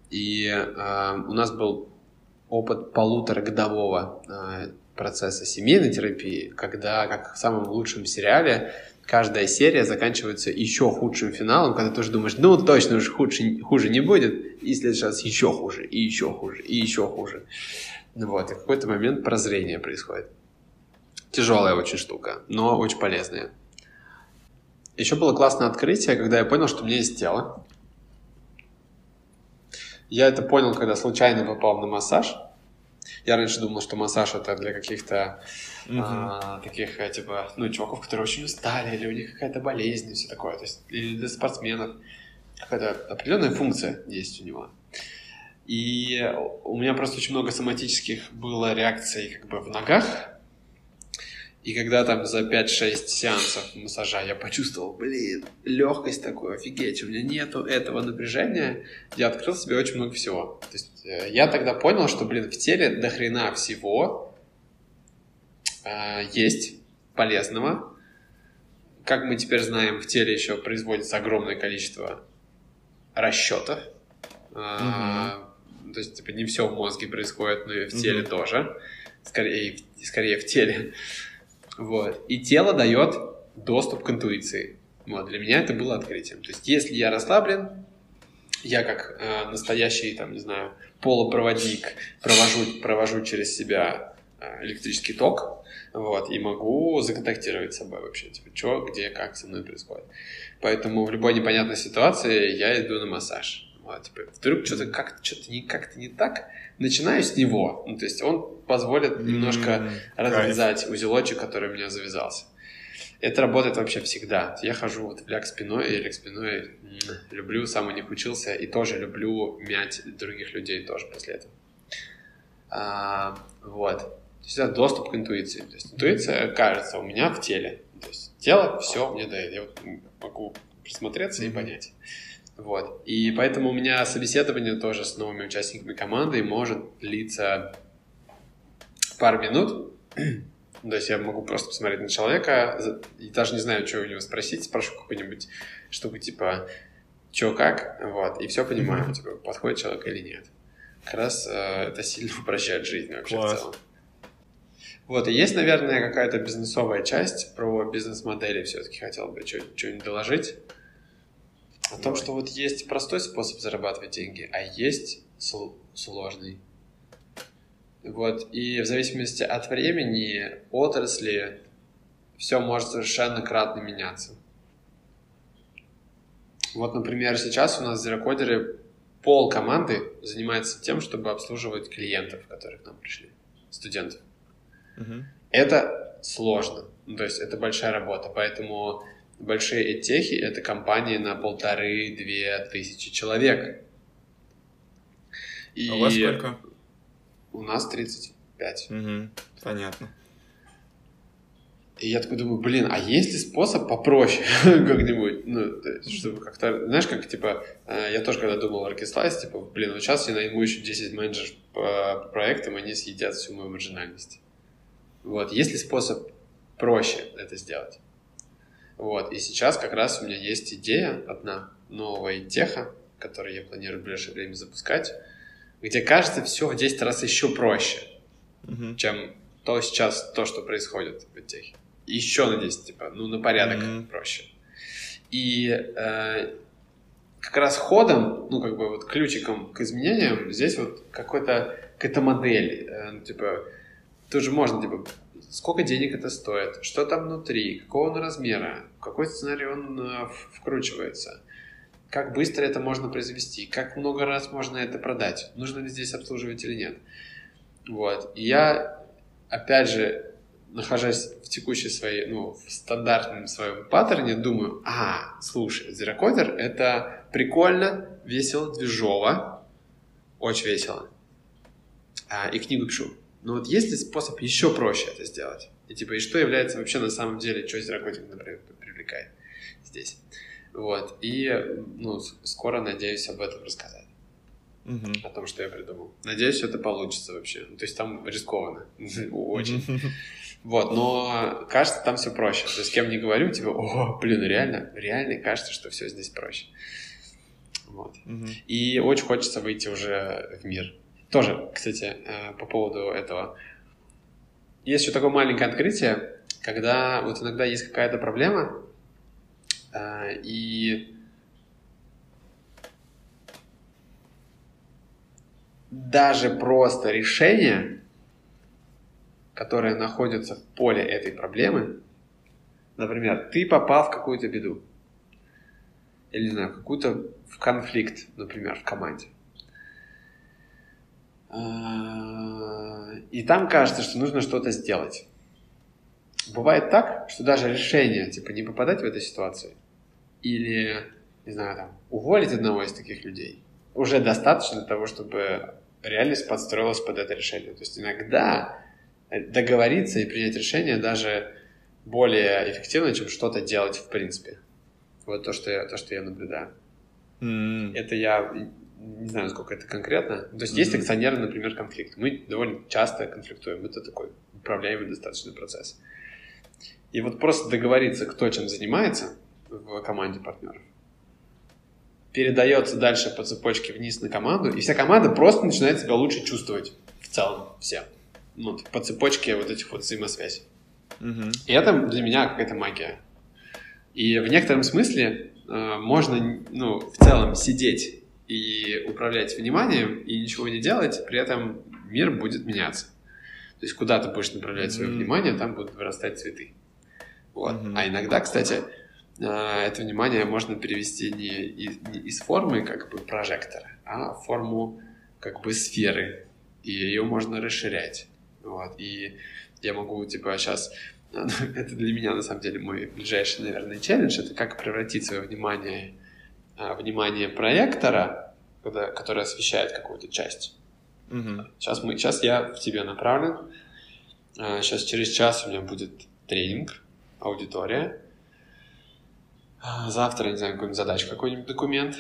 И э, у нас был опыт полуторагодового э, процесса семейной терапии, когда, как в самом лучшем сериале, каждая серия заканчивается еще худшим финалом, когда ты уже думаешь, ну точно уже худше, хуже не будет, и следующий раз еще хуже, и еще хуже, и еще хуже. Вот, и в какой-то момент прозрение происходит. Тяжелая очень штука, но очень полезная. Еще было классное открытие, когда я понял, что у меня есть тело. Я это понял, когда случайно попал на массаж. Я раньше думал, что массаж это для каких-то mm-hmm. а, таких, э, типа, ну, чуваков, которые очень устали, или у них какая-то болезнь и все такое. То есть, или для спортсменов. Какая-то определенная функция есть у него. И у меня просто очень много соматических было реакций как бы в ногах, и когда там за 5-6 сеансов массажа я почувствовал, блин, легкость такую, офигеть, у меня нету этого напряжения, я открыл себе очень много всего. То есть э, я тогда понял, что, блин, в теле до хрена всего э, есть полезного. Как мы теперь знаем, в теле еще производится огромное количество расчетов. Угу. То есть, типа, не все в мозге происходит, но и в теле угу. тоже. Скорее, скорее в теле. Вот. И тело дает доступ к интуиции. Вот. Для меня это было открытием. То есть, если я расслаблен, я как э, настоящий, там, не знаю, полупроводник провожу, провожу через себя э, электрический ток, вот, и могу законтактировать с собой вообще, типа, что, где, как со мной происходит. Поэтому в любой непонятной ситуации я иду на массаж. Вот, типа, вдруг что-то как-то что-то не, как-то не так, начинаю с него. Ну, то есть он позволит немножко mm-hmm. развязать узелочек, который у меня завязался. Это работает вообще всегда. Я хожу вот в ляг спиной, и ляг спиной люблю, сам у них учился, и тоже люблю мять других людей тоже после этого. А, вот. То есть это доступ к интуиции. То есть интуиция, кажется, у меня в теле. То есть тело все мне дает. Я вот могу присмотреться mm-hmm. и понять. Вот. И поэтому у меня собеседование тоже с новыми участниками команды может длиться пару минут. *clears throat* То есть я могу просто посмотреть на человека и даже не знаю, что у него спросить, спрошу какую-нибудь штуку типа что как, вот, и все понимаю, mm-hmm. типа, подходит человек или нет. Как раз э, это сильно *laughs* упрощает жизнь вообще Класс. в целом. Вот, и есть, наверное, какая-то бизнесовая часть про бизнес-модели все-таки хотел бы что-нибудь доложить. О том, что вот есть простой способ зарабатывать деньги, а есть сложный. Вот, и в зависимости от времени, отрасли, все может совершенно кратно меняться. Вот, например, сейчас у нас зерокодеры пол команды занимается тем, чтобы обслуживать клиентов, которые к нам пришли, студентов. Угу. Это сложно, ну, то есть это большая работа, поэтому большие этехи — это компании на полторы-две тысячи человек. И а у вас сколько? У нас 35. Угу, понятно. И я такой думаю, блин, а есть ли способ попроще *laughs* как-нибудь? Ну, чтобы как-то, знаешь, как, типа, э, я тоже когда думал о Orchestrize, типа, блин, вот сейчас я найму еще 10 менеджеров по проектам, они съедят всю мою маржинальность. Вот, есть ли способ проще это сделать? Вот, и сейчас как раз у меня есть идея одна, новая теха, которую я планирую в ближайшее время запускать, где кажется все в 10 раз еще проще, mm-hmm. чем то сейчас, то, что происходит в техе. Еще на 10, типа, ну, на порядок mm-hmm. проще. И э, как раз ходом, ну, как бы вот ключиком к изменениям здесь вот какой-то какая-то модель, э, ну, типа, тоже можно, типа, сколько денег это стоит, что там внутри, какого он размера, в какой сценарий он э, вкручивается, как быстро это можно произвести, как много раз можно это продать, нужно ли здесь обслуживать или нет. Вот. И я, опять же, нахожусь в текущей своей, ну, в стандартном своем паттерне, думаю, а, слушай, Zerocodер — это прикольно, весело, движово, очень весело. А, и книгу пишу. Но вот есть ли способ еще проще это сделать? И типа, и что является вообще на самом деле, что зерокотинг, например, привлекает здесь? Вот. И, ну, скоро надеюсь об этом рассказать. Угу. О том, что я придумал. Надеюсь, это получится вообще. Ну, то есть там рискованно. *laughs* Очень. Вот, но кажется, там все проще. То есть, с кем не говорю, типа, о, блин, реально, реально кажется, что все здесь проще. Вот. Угу. И очень хочется выйти уже в мир. Тоже, кстати, э, по поводу этого. Есть еще такое маленькое открытие, когда вот иногда есть какая-то проблема, А, и даже просто решение, которое находится в поле этой проблемы, например, ты попал в какую-то беду, или, не знаю, какую-то в конфликт, например, в команде. И там кажется, что нужно что-то сделать. Бывает так, что даже решение, типа, не попадать в эту ситуацию, или, не знаю, там, уволить одного из таких людей, уже достаточно для того, чтобы реальность подстроилась под это решение. То есть иногда договориться и принять решение даже более эффективно, чем что-то делать в принципе. Вот то, что я, то, что я наблюдаю. Mm. Это я не знаю, сколько это конкретно. То есть mm-hmm. есть акционеры, например, конфликт. Мы довольно часто конфликтуем. Это такой управляемый достаточно процесс. И вот просто договориться, кто чем занимается в команде партнеров, передается дальше по цепочке вниз на команду, и вся команда просто начинает себя лучше чувствовать в целом все. Ну, по цепочке вот этих вот взаимосвязей. Угу. И это для меня какая-то магия. И в некотором смысле э, можно, ну, в целом сидеть и управлять вниманием и ничего не делать, при этом мир будет меняться. То есть куда ты будешь направлять свое mm-hmm. внимание, там будут вырастать цветы. Вот. Mm-hmm. А иногда, кстати, а, это внимание можно перевести не из, не из формы как бы прожектора, а в форму как бы сферы. И ее можно расширять. Вот. И я могу, типа, сейчас... *laughs* это для меня, на самом деле, мой ближайший, наверное, челлендж. Это как превратить свое внимание, а, внимание проектора, когда, который освещает какую-то часть. Угу. Сейчас, мы, сейчас я в тебе направлен. Сейчас а, через час у меня будет тренинг, аудитория а, завтра, не знаю, какую-нибудь задачу, какой-нибудь документ.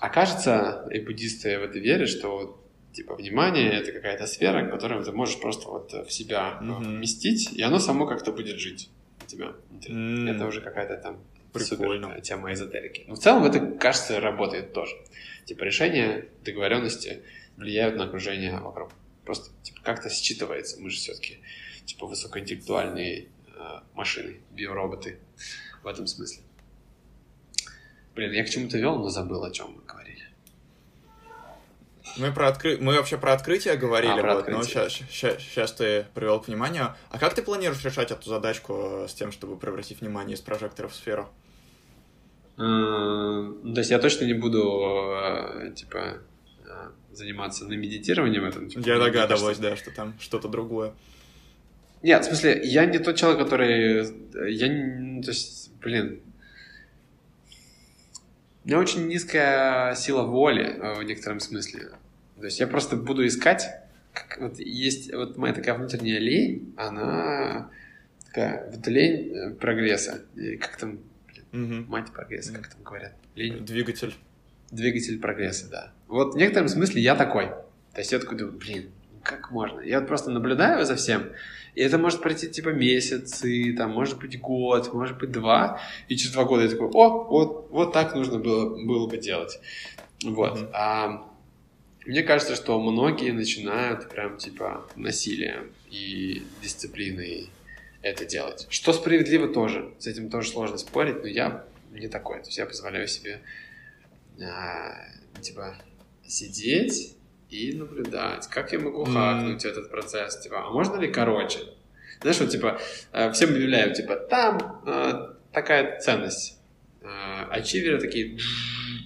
Окажется, и буддисты в это верят, что типа внимание это какая-то сфера, которую ты можешь просто вот в себя mm-hmm. вместить, и оно само как-то будет жить у тебя. Mm-hmm. Это уже какая-то там Прикольно. супер тема эзотерики. Но в целом это, кажется, работает тоже. Типа решения, договоренности влияют на окружение вокруг. Просто типа как-то считывается. Мы же все-таки типа высокоинтеллектуальные э, машины, биороботы в этом смысле. Блин, я к чему-то вел, но забыл, о чем мы говорили. Мы, про откры... мы вообще про открытие говорили, а, про вот, открытие. но сейчас, сейчас, сейчас ты привел к вниманию. А как ты планируешь решать эту задачку с тем, чтобы превратить внимание из прожектора в сферу? То есть я точно не буду, э, типа, э, заниматься на медитировании в этом. Типа, я догадываюсь, да, что там что-то другое. Нет, в смысле, я не тот человек, который... Я не... То есть, блин, у меня очень низкая сила воли э, в некотором смысле. То есть я просто буду искать, как, вот есть вот моя такая внутренняя лень, она такая вот лень прогресса. И как там, угу. мать прогресса, как там говорят? Лень. Двигатель. Двигатель прогресса, да. Вот в некотором смысле я такой. То есть я такой думаю, блин, как можно? Я вот просто наблюдаю за всем, и это может пройти типа месяцы, там, может быть год, может быть два, и через два года я такой, о, вот, вот так нужно было, было бы делать. Вот. Mm-hmm. А, мне кажется, что многие начинают прям типа насилием и дисциплиной это делать. Что справедливо тоже. С этим тоже сложно спорить, но я не такой. То есть я позволяю себе а, типа сидеть и наблюдать, как я могу mm. хакнуть этот процесс, типа, а можно ли короче? Знаешь, вот, типа, э, всем объявляю, типа, там э, такая ценность. Э, ачиверы такие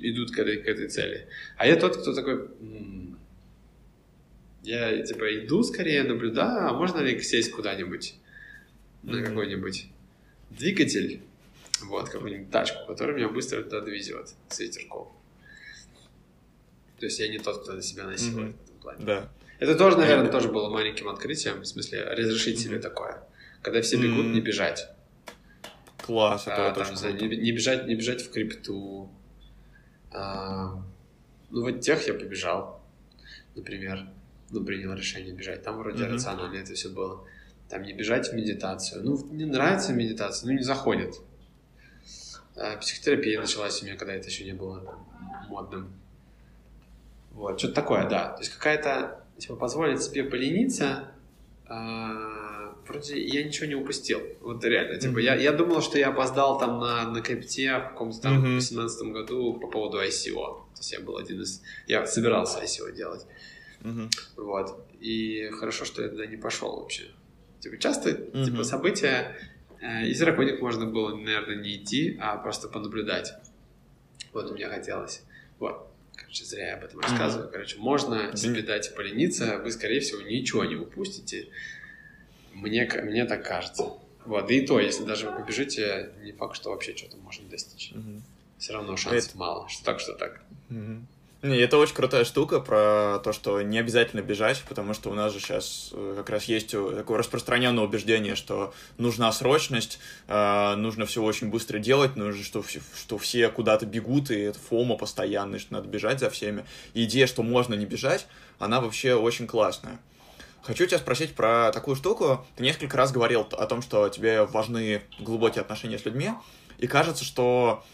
идут к этой, к этой цели. А я тот, кто такой, м-м, я, типа, иду скорее, наблюдаю, а можно ли сесть куда-нибудь на какой-нибудь двигатель, вот, какую-нибудь тачку, которая меня быстро туда довезет с ветерком. То есть я не тот, кто на себя насилует mm-hmm. в этом плане. Да. Это тоже, наверное, тоже было маленьким открытием, в смысле, разрешить mm-hmm. себе такое. Когда все бегут, mm-hmm. не бежать. Класс, это а, там, не, не, бежать, не бежать в крипту. А, ну, вот тех я побежал, например. Ну, принял решение бежать. Там вроде mm-hmm. рационально это все было. Там не бежать в медитацию. Ну, не нравится медитация, ну, не заходит. А, психотерапия началась у меня, когда это еще не было модным. Вот, что-то такое, да. То есть какая-то, типа, позволить себе полениться э, вроде я ничего не упустил. Вот реально, типа, mm-hmm. я, я думал, что я опоздал там на, на крипте в каком-то там mm-hmm. 18 году по поводу ICO. То есть я был один из... Я собирался ICO делать. Mm-hmm. Вот. И хорошо, что я туда не пошел вообще. Типа, часто, mm-hmm. типа, события... Э, из Раконик можно было, наверное, не идти, а просто понаблюдать. Вот у меня хотелось. Вот. Короче, зря я об этом рассказываю. Mm-hmm. Короче, можно себе дать полениться, вы, скорее всего, ничего не упустите. Мне, мне так кажется. Вот, и то, если даже вы побежите, не факт, что вообще что-то можно достичь. Угу. Все равно шансов это... мало, что так, что так. Угу. Не, это очень крутая штука про то, что не обязательно бежать, потому что у нас же сейчас э, как раз есть такое распространенное убеждение, что нужна срочность, э, нужно все очень быстро делать, нужно, что, что все куда-то бегут, и это фома постоянная, что надо бежать за всеми. И идея, что можно не бежать, она вообще очень классная. Хочу тебя спросить про такую штуку. Ты несколько раз говорил о том, что тебе важны глубокие отношения с людьми, и кажется, что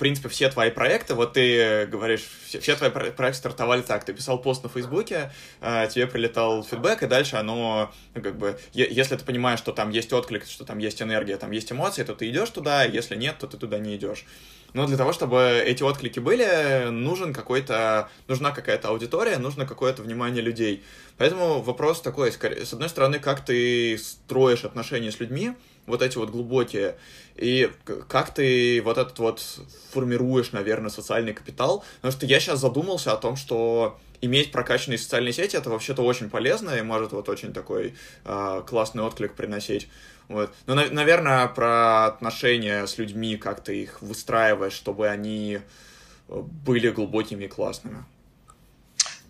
принципе, все твои проекты, вот ты говоришь, все, все твои проекты стартовали так, ты писал пост на Фейсбуке, э, тебе прилетал фидбэк, и дальше оно, как бы, если ты понимаешь, что там есть отклик, что там есть энергия, там есть эмоции, то ты идешь туда, если нет, то ты туда не идешь. Но для того, чтобы эти отклики были, нужен какой-то, нужна какая-то аудитория, нужно какое-то внимание людей. Поэтому вопрос такой, с одной стороны, как ты строишь отношения с людьми, вот эти вот глубокие, и как ты вот этот вот формируешь, наверное, социальный капитал. Потому что я сейчас задумался о том, что иметь прокачанные социальные сети это вообще-то очень полезно и может вот очень такой э, классный отклик приносить. Вот. Ну, на- наверное, про отношения с людьми, как ты их выстраиваешь, чтобы они э, были глубокими и классными.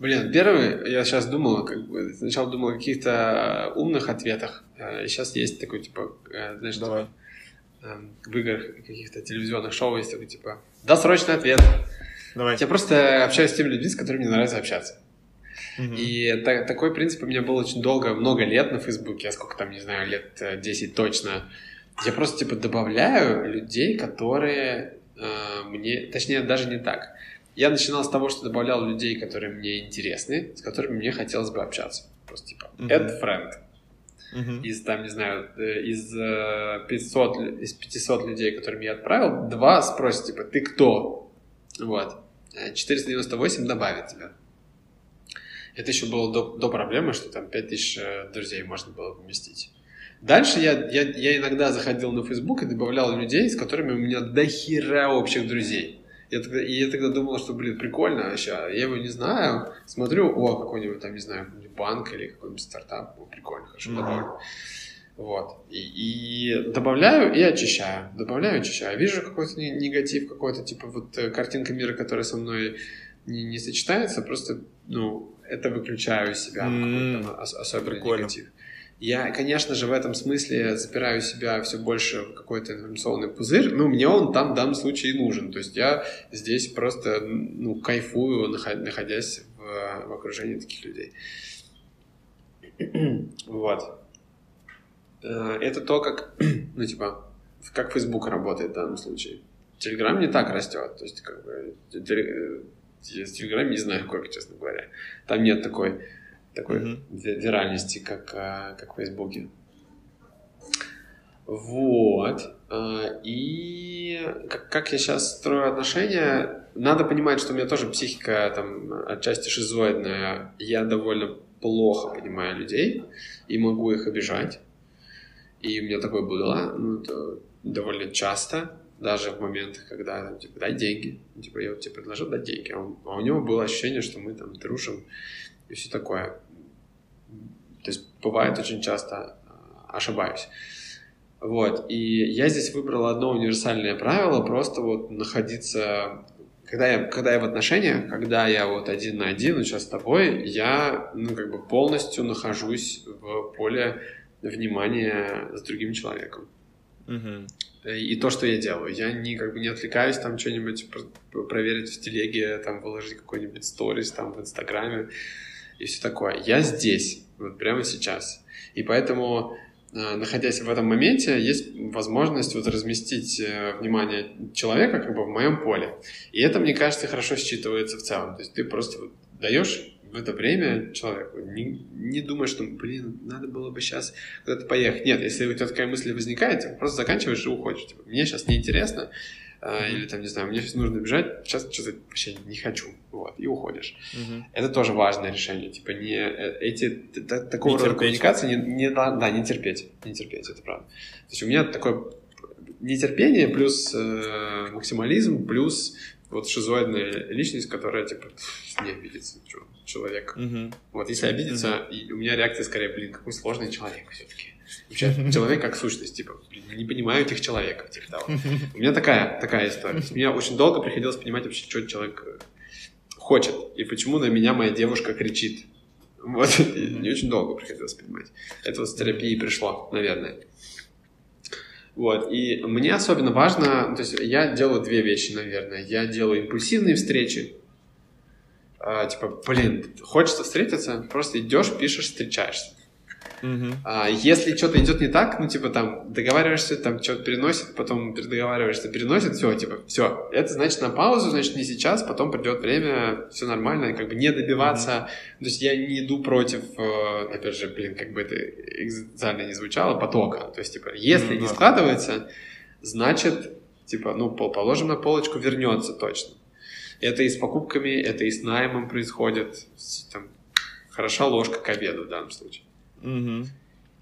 Блин, первый, я сейчас думал, как бы, сначала думал о каких-то умных ответах. Сейчас э, есть такой, типа, э, знаешь, Давай. Типа, в играх каких-то телевизионных шоу есть такой, типа, досрочный ответ. Давай. Я просто общаюсь с теми людьми, с которыми мне нравится общаться. И та, такой принцип у меня был очень долго, много лет на Фейсбуке, я сколько там, не знаю, лет 10 э, точно. Я просто, типа, добавляю людей, которые э, мне... Точнее, даже не так. Я начинал с того, что добавлял людей, которые мне интересны, с которыми мне хотелось бы общаться. Просто, типа, mm-hmm. add friend. Mm-hmm. Из, там, не знаю, э, из 500, э, из 500 людей, которым я отправил, два спросят, типа, ты кто? Вот. 498 добавит тебя. Это еще было до, до проблемы, что там 5000 э, друзей можно было поместить. Дальше я, я, я иногда заходил на Facebook и добавлял людей, с которыми у меня до хера общих друзей. Я тогда, и я тогда думал, что, блин, прикольно вообще. Я его не знаю. Смотрю, о, какой-нибудь там, не знаю, банк или какой-нибудь стартап. О, прикольно, хорошо, mm-hmm. добавлю. Вот. И, и добавляю и очищаю. Добавляю и очищаю. Вижу какой-то негатив, какой-то, типа, вот э, картинка мира, которая со мной не, не сочетается, просто, ну, это выключаю из себя, mm-hmm. особенно Прикольно. негатив. Я, конечно же, в этом смысле запираю себя все больше в какой-то информационный пузырь, но мне он там в данном случае нужен. То есть я здесь просто ну, кайфую, находясь в, в окружении таких людей. *clears throat* вот. Э, это то, как, *clears throat* ну, типа, как Facebook работает в данном случае. Telegram не так растет. То есть, как бы, я в Телеграме не знаю, *laughs* сколько, честно говоря. Там нет такой, такой mm-hmm. виральности, как, а, как в Фейсбуке. Вот. А, и как, как я сейчас строю отношения, надо понимать, что у меня тоже психика там отчасти шизоидная. Я довольно плохо понимаю людей и могу их обижать. И у меня такое было ну, довольно часто даже в моментах, когда там, типа, дай деньги, типа, я вот тебе предложил дать деньги, а, он, а у него было ощущение, что мы там дружим и все такое. То есть бывает очень часто а, ошибаюсь. Вот, и я здесь выбрал одно универсальное правило, просто вот находиться, когда я, когда я в отношениях, когда я вот один на один, вот сейчас с тобой, я, ну, как бы полностью нахожусь в поле внимания с другим человеком. Mm-hmm. И то, что я делаю. Я не, как бы, не отвлекаюсь там что-нибудь проверить в телеге, там выложить какой-нибудь сторис там в Инстаграме и все такое. Я здесь, вот прямо сейчас. И поэтому, э, находясь в этом моменте, есть возможность вот разместить э, внимание человека как бы в моем поле. И это, мне кажется, хорошо считывается в целом. То есть ты просто вот даешь в это время человеку не, не думай, что, блин, надо было бы сейчас куда-то поехать. Нет, если у тебя такая мысль возникает, просто заканчиваешь и уходишь. Типа, мне сейчас неинтересно, Uh, или там, не знаю, мне сейчас нужно бежать, сейчас что-то вообще не хочу, вот, и уходишь. Uh-huh. Это тоже важное решение, типа не э, эти т- такого рода коммуникации не, не да, не терпеть, не терпеть, это правда. То есть у меня такое нетерпение плюс э, максимализм плюс вот шизоидная личность, которая типа не обидится человек. Uh-huh. Вот если обидится, uh-huh. и у меня реакция скорее, блин, какой сложный человек все-таки. *laughs* Человек как сущность, типа, не понимаю этих человеков, типа того. У меня такая, такая история. Мне очень долго приходилось понимать вообще, что человек э, хочет, и почему на меня моя девушка кричит. Вот, не очень долго приходилось понимать. Это вот с терапией пришло, наверное. Вот, и мне особенно важно, то есть я делаю две вещи, наверное. Я делаю импульсивные встречи, а, типа, блин, хочется встретиться, просто идешь, пишешь, встречаешься. Uh-huh. А, если что-то идет не так, ну, типа, там, договариваешься, там, что-то переносит, потом договариваешься, переносит, все, типа, все. Это значит на паузу, значит, не сейчас, потом придет время, все нормально, как бы не добиваться. Uh-huh. То есть я не иду против, э, опять же, блин, как бы это экзотиально не звучало, потока. То есть, типа, если uh-huh. не складывается, значит, типа, ну, положим на полочку, вернется точно. Это и с покупками, это и с наймом происходит. Там, хороша ложка к обеду в данном случае. Угу.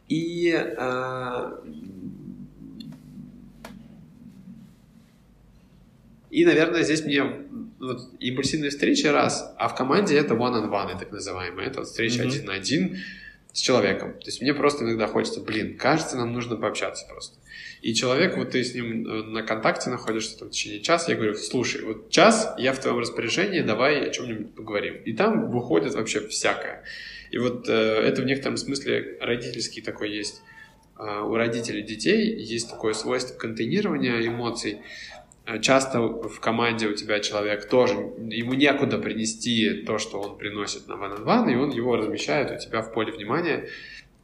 И э, и, наверное, здесь мне вот, импульсивные встречи раз, а в команде это one-on-one, так называемые. Это вот встреча mm-hmm. один на один с человеком. То есть мне просто иногда хочется, блин, кажется, нам нужно пообщаться просто. И человек, вот ты с ним э, на контакте находишься там, в течение часа, я говорю, слушай, вот час я в твоем распоряжении, давай о чем-нибудь поговорим. И там выходит вообще всякое. И вот э, это в некотором смысле родительский такой есть. Э, у родителей детей есть такое свойство контейнирования эмоций. Э, часто в команде у тебя человек тоже, ему некуда принести то, что он приносит на one on и он его размещает у тебя в поле внимания,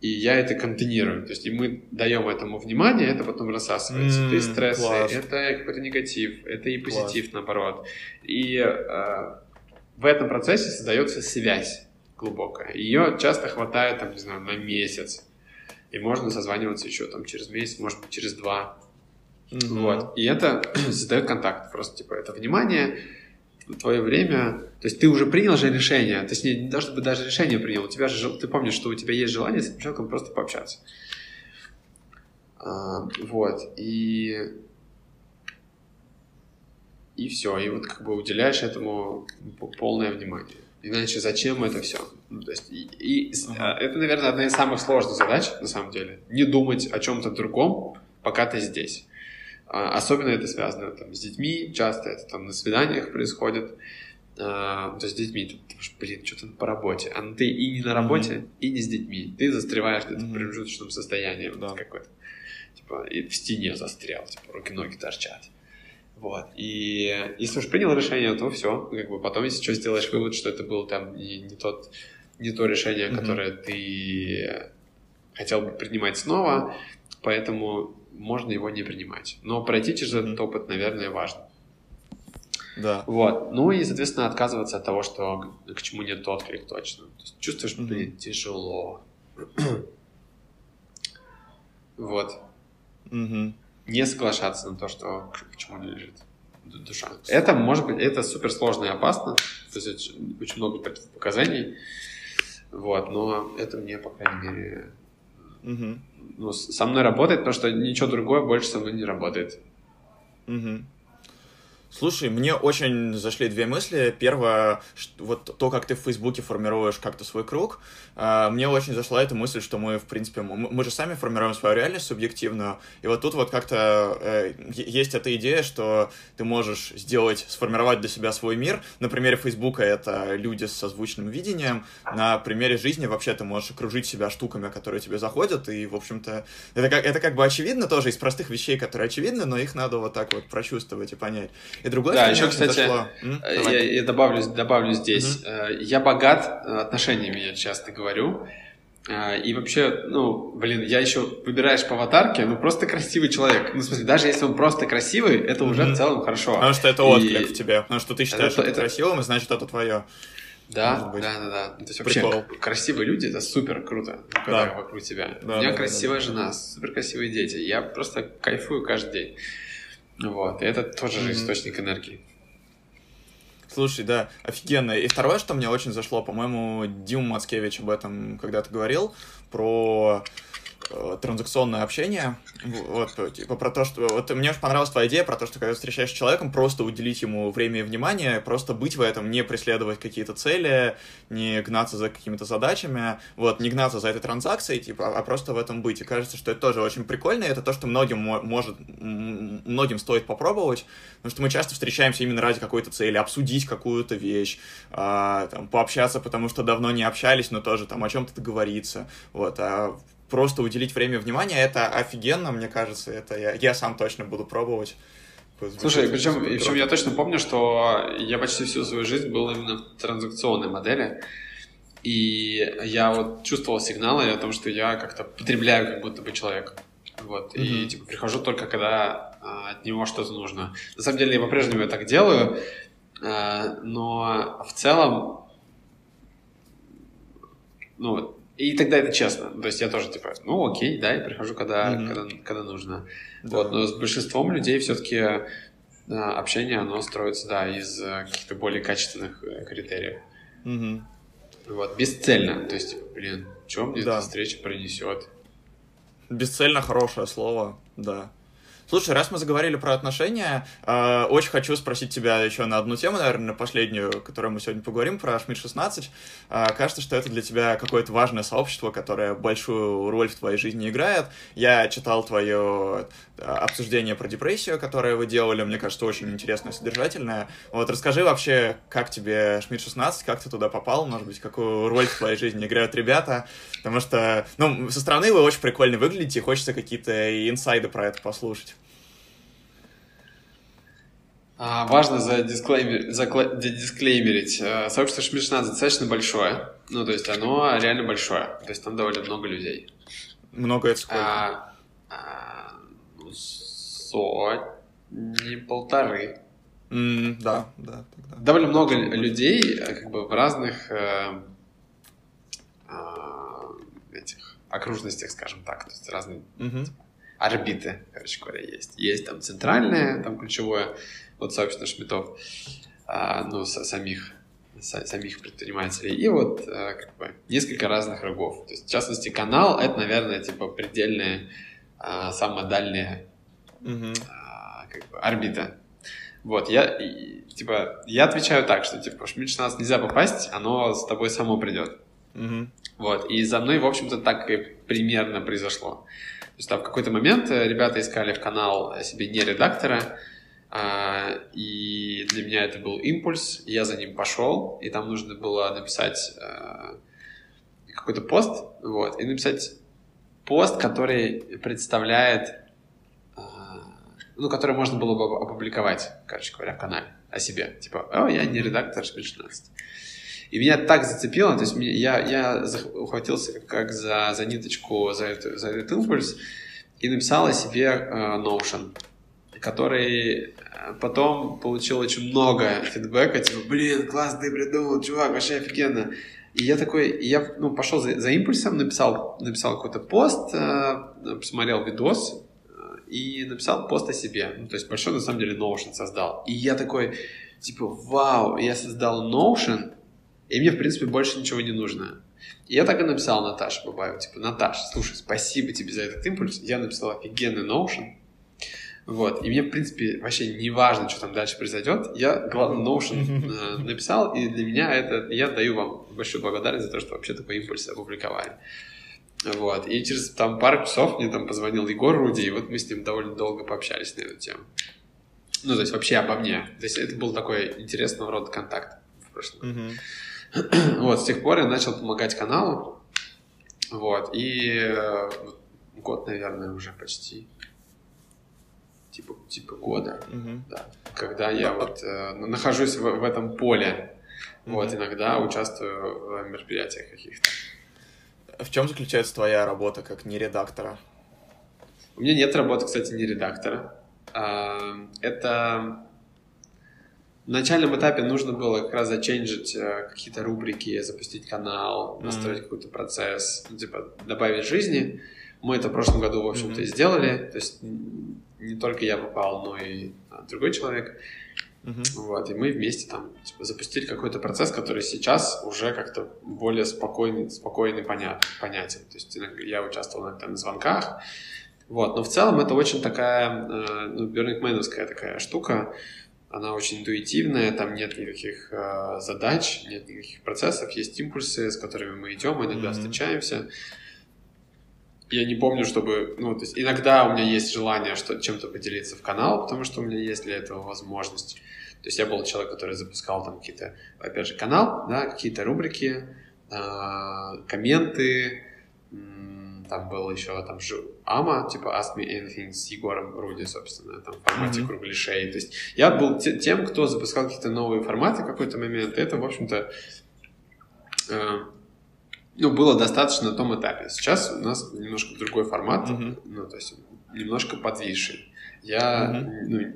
и я это контейнирую. То есть и мы даем этому внимание, это потом рассасывается. Mm, это и стрессы, класс. это какой-то негатив, это и позитив, класс. наоборот. И э, в этом процессе создается связь глубокая. Ее часто хватает, там, не знаю, на месяц. И можно созваниваться еще там через месяц, может быть, через два. Mm-hmm. Вот. И это *clears throat* создает контакт. Просто, типа, это внимание, твое время. То есть ты уже принял же решение. То есть не, не то, чтобы даже решение принял. У тебя же, ты помнишь, что у тебя есть желание с этим человеком просто пообщаться. А, вот. И и все, и вот как бы уделяешь этому полное внимание. Иначе зачем это все? Ну, то есть, и, и ага. это, наверное, одна из самых сложных задач, на самом деле. Не думать о чем-то другом, пока ты здесь. А, особенно это связано там, с детьми, часто это там на свиданиях происходит. А, то есть с детьми, ты, ты блин, что-то по работе. А ты и не на работе, mm-hmm. и не с детьми. Ты застреваешь где-то mm-hmm. в промежуточном состоянии. Да. Вот, какой-то. Типа, и в стене застрял, типа, руки-ноги торчат. Вот. И если уж принял решение, то все. Как бы потом, если что, сделаешь вывод, что это был там не, не, тот, не то решение, mm-hmm. которое ты хотел бы принимать снова, поэтому можно его не принимать. Но пройти через mm-hmm. этот опыт, наверное, важно. Да. Вот. Ну и, соответственно, отказываться от того, что к чему нет отклик точно. То есть чувствуешь, mm-hmm. блин, тяжело. *clears throat* вот. Mm-hmm не соглашаться на то, что к чему не лежит душа. Это может быть, это супер сложно и опасно, то есть очень много показаний, вот, но это мне, по крайней мере, угу. ну, со мной работает, потому что ничего другое больше со мной не работает. Угу. Слушай, мне очень зашли две мысли. Первое, вот то, как ты в Фейсбуке формируешь как-то свой круг. А, мне очень зашла эта мысль, что мы, в принципе, мы же сами формируем свою реальность субъективную. И вот тут вот как-то э, есть эта идея, что ты можешь сделать, сформировать для себя свой мир. На примере Фейсбука это люди с созвучным видением. На примере жизни вообще ты можешь окружить себя штуками, которые тебе заходят. И, в общем-то, это как, это как бы очевидно тоже из простых вещей, которые очевидны, но их надо вот так вот прочувствовать и понять. И другое, да, еще, кстати, я, я добавлю, добавлю здесь. Угу. Я богат э, отношениями, я часто говорю. Э, и вообще, ну, блин, я еще выбираешь по аватарке, ну, просто красивый человек. Ну, в смысле, даже если он просто красивый, это уже mm-hmm. в целом хорошо. Потому что это отклик и... в тебе. Потому что ты считаешь это, это красивым, и значит, это твое. Да, да, да, да. То есть вообще Прикол. красивые люди это супер круто, когда да. вокруг тебя. Да, У меня да, красивая да, да. жена, супер красивые дети. Я просто кайфую каждый день. Вот. И это тоже mm-hmm. источник энергии. Слушай, да, офигенно. И второе, что мне очень зашло, по-моему, Дима Мацкевич об этом когда-то говорил, про транзакционное общение, вот, типа про то, что, вот мне очень понравилась твоя идея про то, что когда встречаешься с человеком, просто уделить ему время и внимание, просто быть в этом, не преследовать какие-то цели, не гнаться за какими-то задачами, вот, не гнаться за этой транзакцией, типа, а просто в этом быть, и кажется, что это тоже очень прикольно, и это то, что многим может, многим стоит попробовать, потому что мы часто встречаемся именно ради какой-то цели, обсудить какую-то вещь, а, там, пообщаться, потому что давно не общались, но тоже там о чем-то договориться, вот, а просто уделить время внимания, это офигенно, мне кажется, это я, я сам точно буду пробовать. Слушай, причем, причем я точно помню, что я почти всю свою жизнь был именно в транзакционной модели, и я вот чувствовал сигналы о том, что я как-то потребляю как будто бы человека. Вот, mm-hmm. и типа прихожу только когда а, от него что-то нужно. На самом деле я по-прежнему так делаю, а, но в целом, ну, и тогда это честно. То есть я тоже типа, ну окей, да, я прихожу, когда, mm-hmm. когда, когда нужно. Да. Вот, но с большинством людей все-таки да, общение, оно строится, да, из э, каких-то более качественных э, критериев. Mm-hmm. Вот, бесцельно. То есть, блин, что мне да. эта встреча принесет? Бесцельно хорошее слово, да. Слушай, раз мы заговорили про отношения, э, очень хочу спросить тебя еще на одну тему, наверное, на последнюю, которую мы сегодня поговорим, про Шмидт 16. Э, кажется, что это для тебя какое-то важное сообщество, которое большую роль в твоей жизни играет. Я читал твое э, обсуждение про депрессию, которое вы делали, мне кажется, очень интересное, содержательное. Вот расскажи вообще, как тебе Шмидт 16, как ты туда попал, может быть, какую роль в твоей жизни играют ребята, потому что, ну, со стороны вы очень прикольно выглядите, хочется какие-то инсайды про это послушать. А, важно за дисклеймер, за дисклеймерить. Э, сообщество Шмидшна достаточно большое. Ну, то есть оно реально большое. То есть там довольно много людей. Много это сколько? А, а, ну, сотни, полторы. Mm, да, да. Тогда. Довольно много людей э, как бы в разных э, э, этих окружностях, скажем так. То есть разные mm-hmm. орбиты, короче говоря, есть. Есть там центральное, там ключевое вот сообщество шмитов, а, ну, самих, самих предпринимателей. И вот а, как бы несколько разных рогов. То есть, в частности, канал — это, наверное, типа предельная, а, самая дальняя mm-hmm. как бы, орбита. Вот, я, и, типа, я отвечаю так, что, типа, Шмидт 16 нельзя попасть, оно с тобой само придет. Mm-hmm. Вот, и за мной, в общем-то, так и примерно произошло. То есть, там, в какой-то момент э, ребята искали в канал себе не редактора, и для меня это был импульс, я за ним пошел, и там нужно было написать а, какой-то пост, вот, и написать пост, который представляет, а, ну, который можно было бы опубликовать, короче говоря, в канале о себе. Типа, о, я не редактор Шпиль 16. И меня так зацепило, то есть я, я ухватился как за, за ниточку, за, это, за этот импульс, и написал о себе uh, Notion который э, потом получил очень много фидбэка, типа, блин, классно ты придумал, чувак, вообще офигенно. И я такой, я ну, пошел за, за импульсом, написал, написал какой-то пост, э, посмотрел видос э, и написал пост о себе. Ну, то есть большой, на самом деле, Notion создал. И я такой, типа, вау, я создал Notion, и мне, в принципе, больше ничего не нужно. И я так и написал Наташе Бабаеву, типа, Наташа, слушай, спасибо тебе за этот импульс, я написал офигенный Notion, вот. И мне, в принципе, вообще не важно, что там дальше произойдет. Я, главное, Notion э, *laughs* написал, и для меня это... Я даю вам большую благодарность за то, что вообще такой импульс опубликовали. Вот. И через там пару часов мне там позвонил Егор Руди, и вот мы с ним довольно долго пообщались на эту тему. Ну, то есть вообще обо мне. То есть это был такой интересного рода контакт в прошлом. *clears throat* Вот, с тех пор я начал помогать каналу. Вот, и э, год, наверное, уже почти типа, типа года, угу. да, когда я вот э, нахожусь в, в этом поле, угу. вот, иногда участвую в мероприятиях каких-то. В чем заключается твоя работа как не редактора? У меня нет работы, кстати, не редактора. А, это в начальном этапе нужно было как раз заченжить э, какие-то рубрики, запустить канал, настроить mm-hmm. какой-то процесс, ну, типа добавить жизни. Мы это в прошлом году, в общем-то, mm-hmm. и сделали. То есть не только я попал, но и а, другой человек. Mm-hmm. Вот, и мы вместе там типа, запустили какой-то процесс, который сейчас уже как-то более спокойный, спокойный понят, понятен. То есть я участвовал иногда на звонках, вот, но в целом это очень такая, э, ну, Burning такая штука, она очень интуитивная, там нет никаких э, задач, нет никаких процессов, есть импульсы, с которыми мы идем, иногда mm-hmm. встречаемся. Я не помню, чтобы, ну, то есть иногда у меня есть желание что чем-то поделиться в канал, потому что у меня есть для этого возможность. То есть я был человек, который запускал там какие-то, опять же, канал, да, какие-то рубрики, э, комменты, там был еще там Ама, типа Ask Me Anything с Егором Руди, собственно, там в формате mm-hmm. кругляшей. То есть я был те, тем, кто запускал какие-то новые форматы в какой-то момент. Это, в общем-то, э, ну, было достаточно на том этапе. Сейчас у нас немножко другой формат, mm-hmm. ну, то есть немножко подвисший. Я, mm-hmm.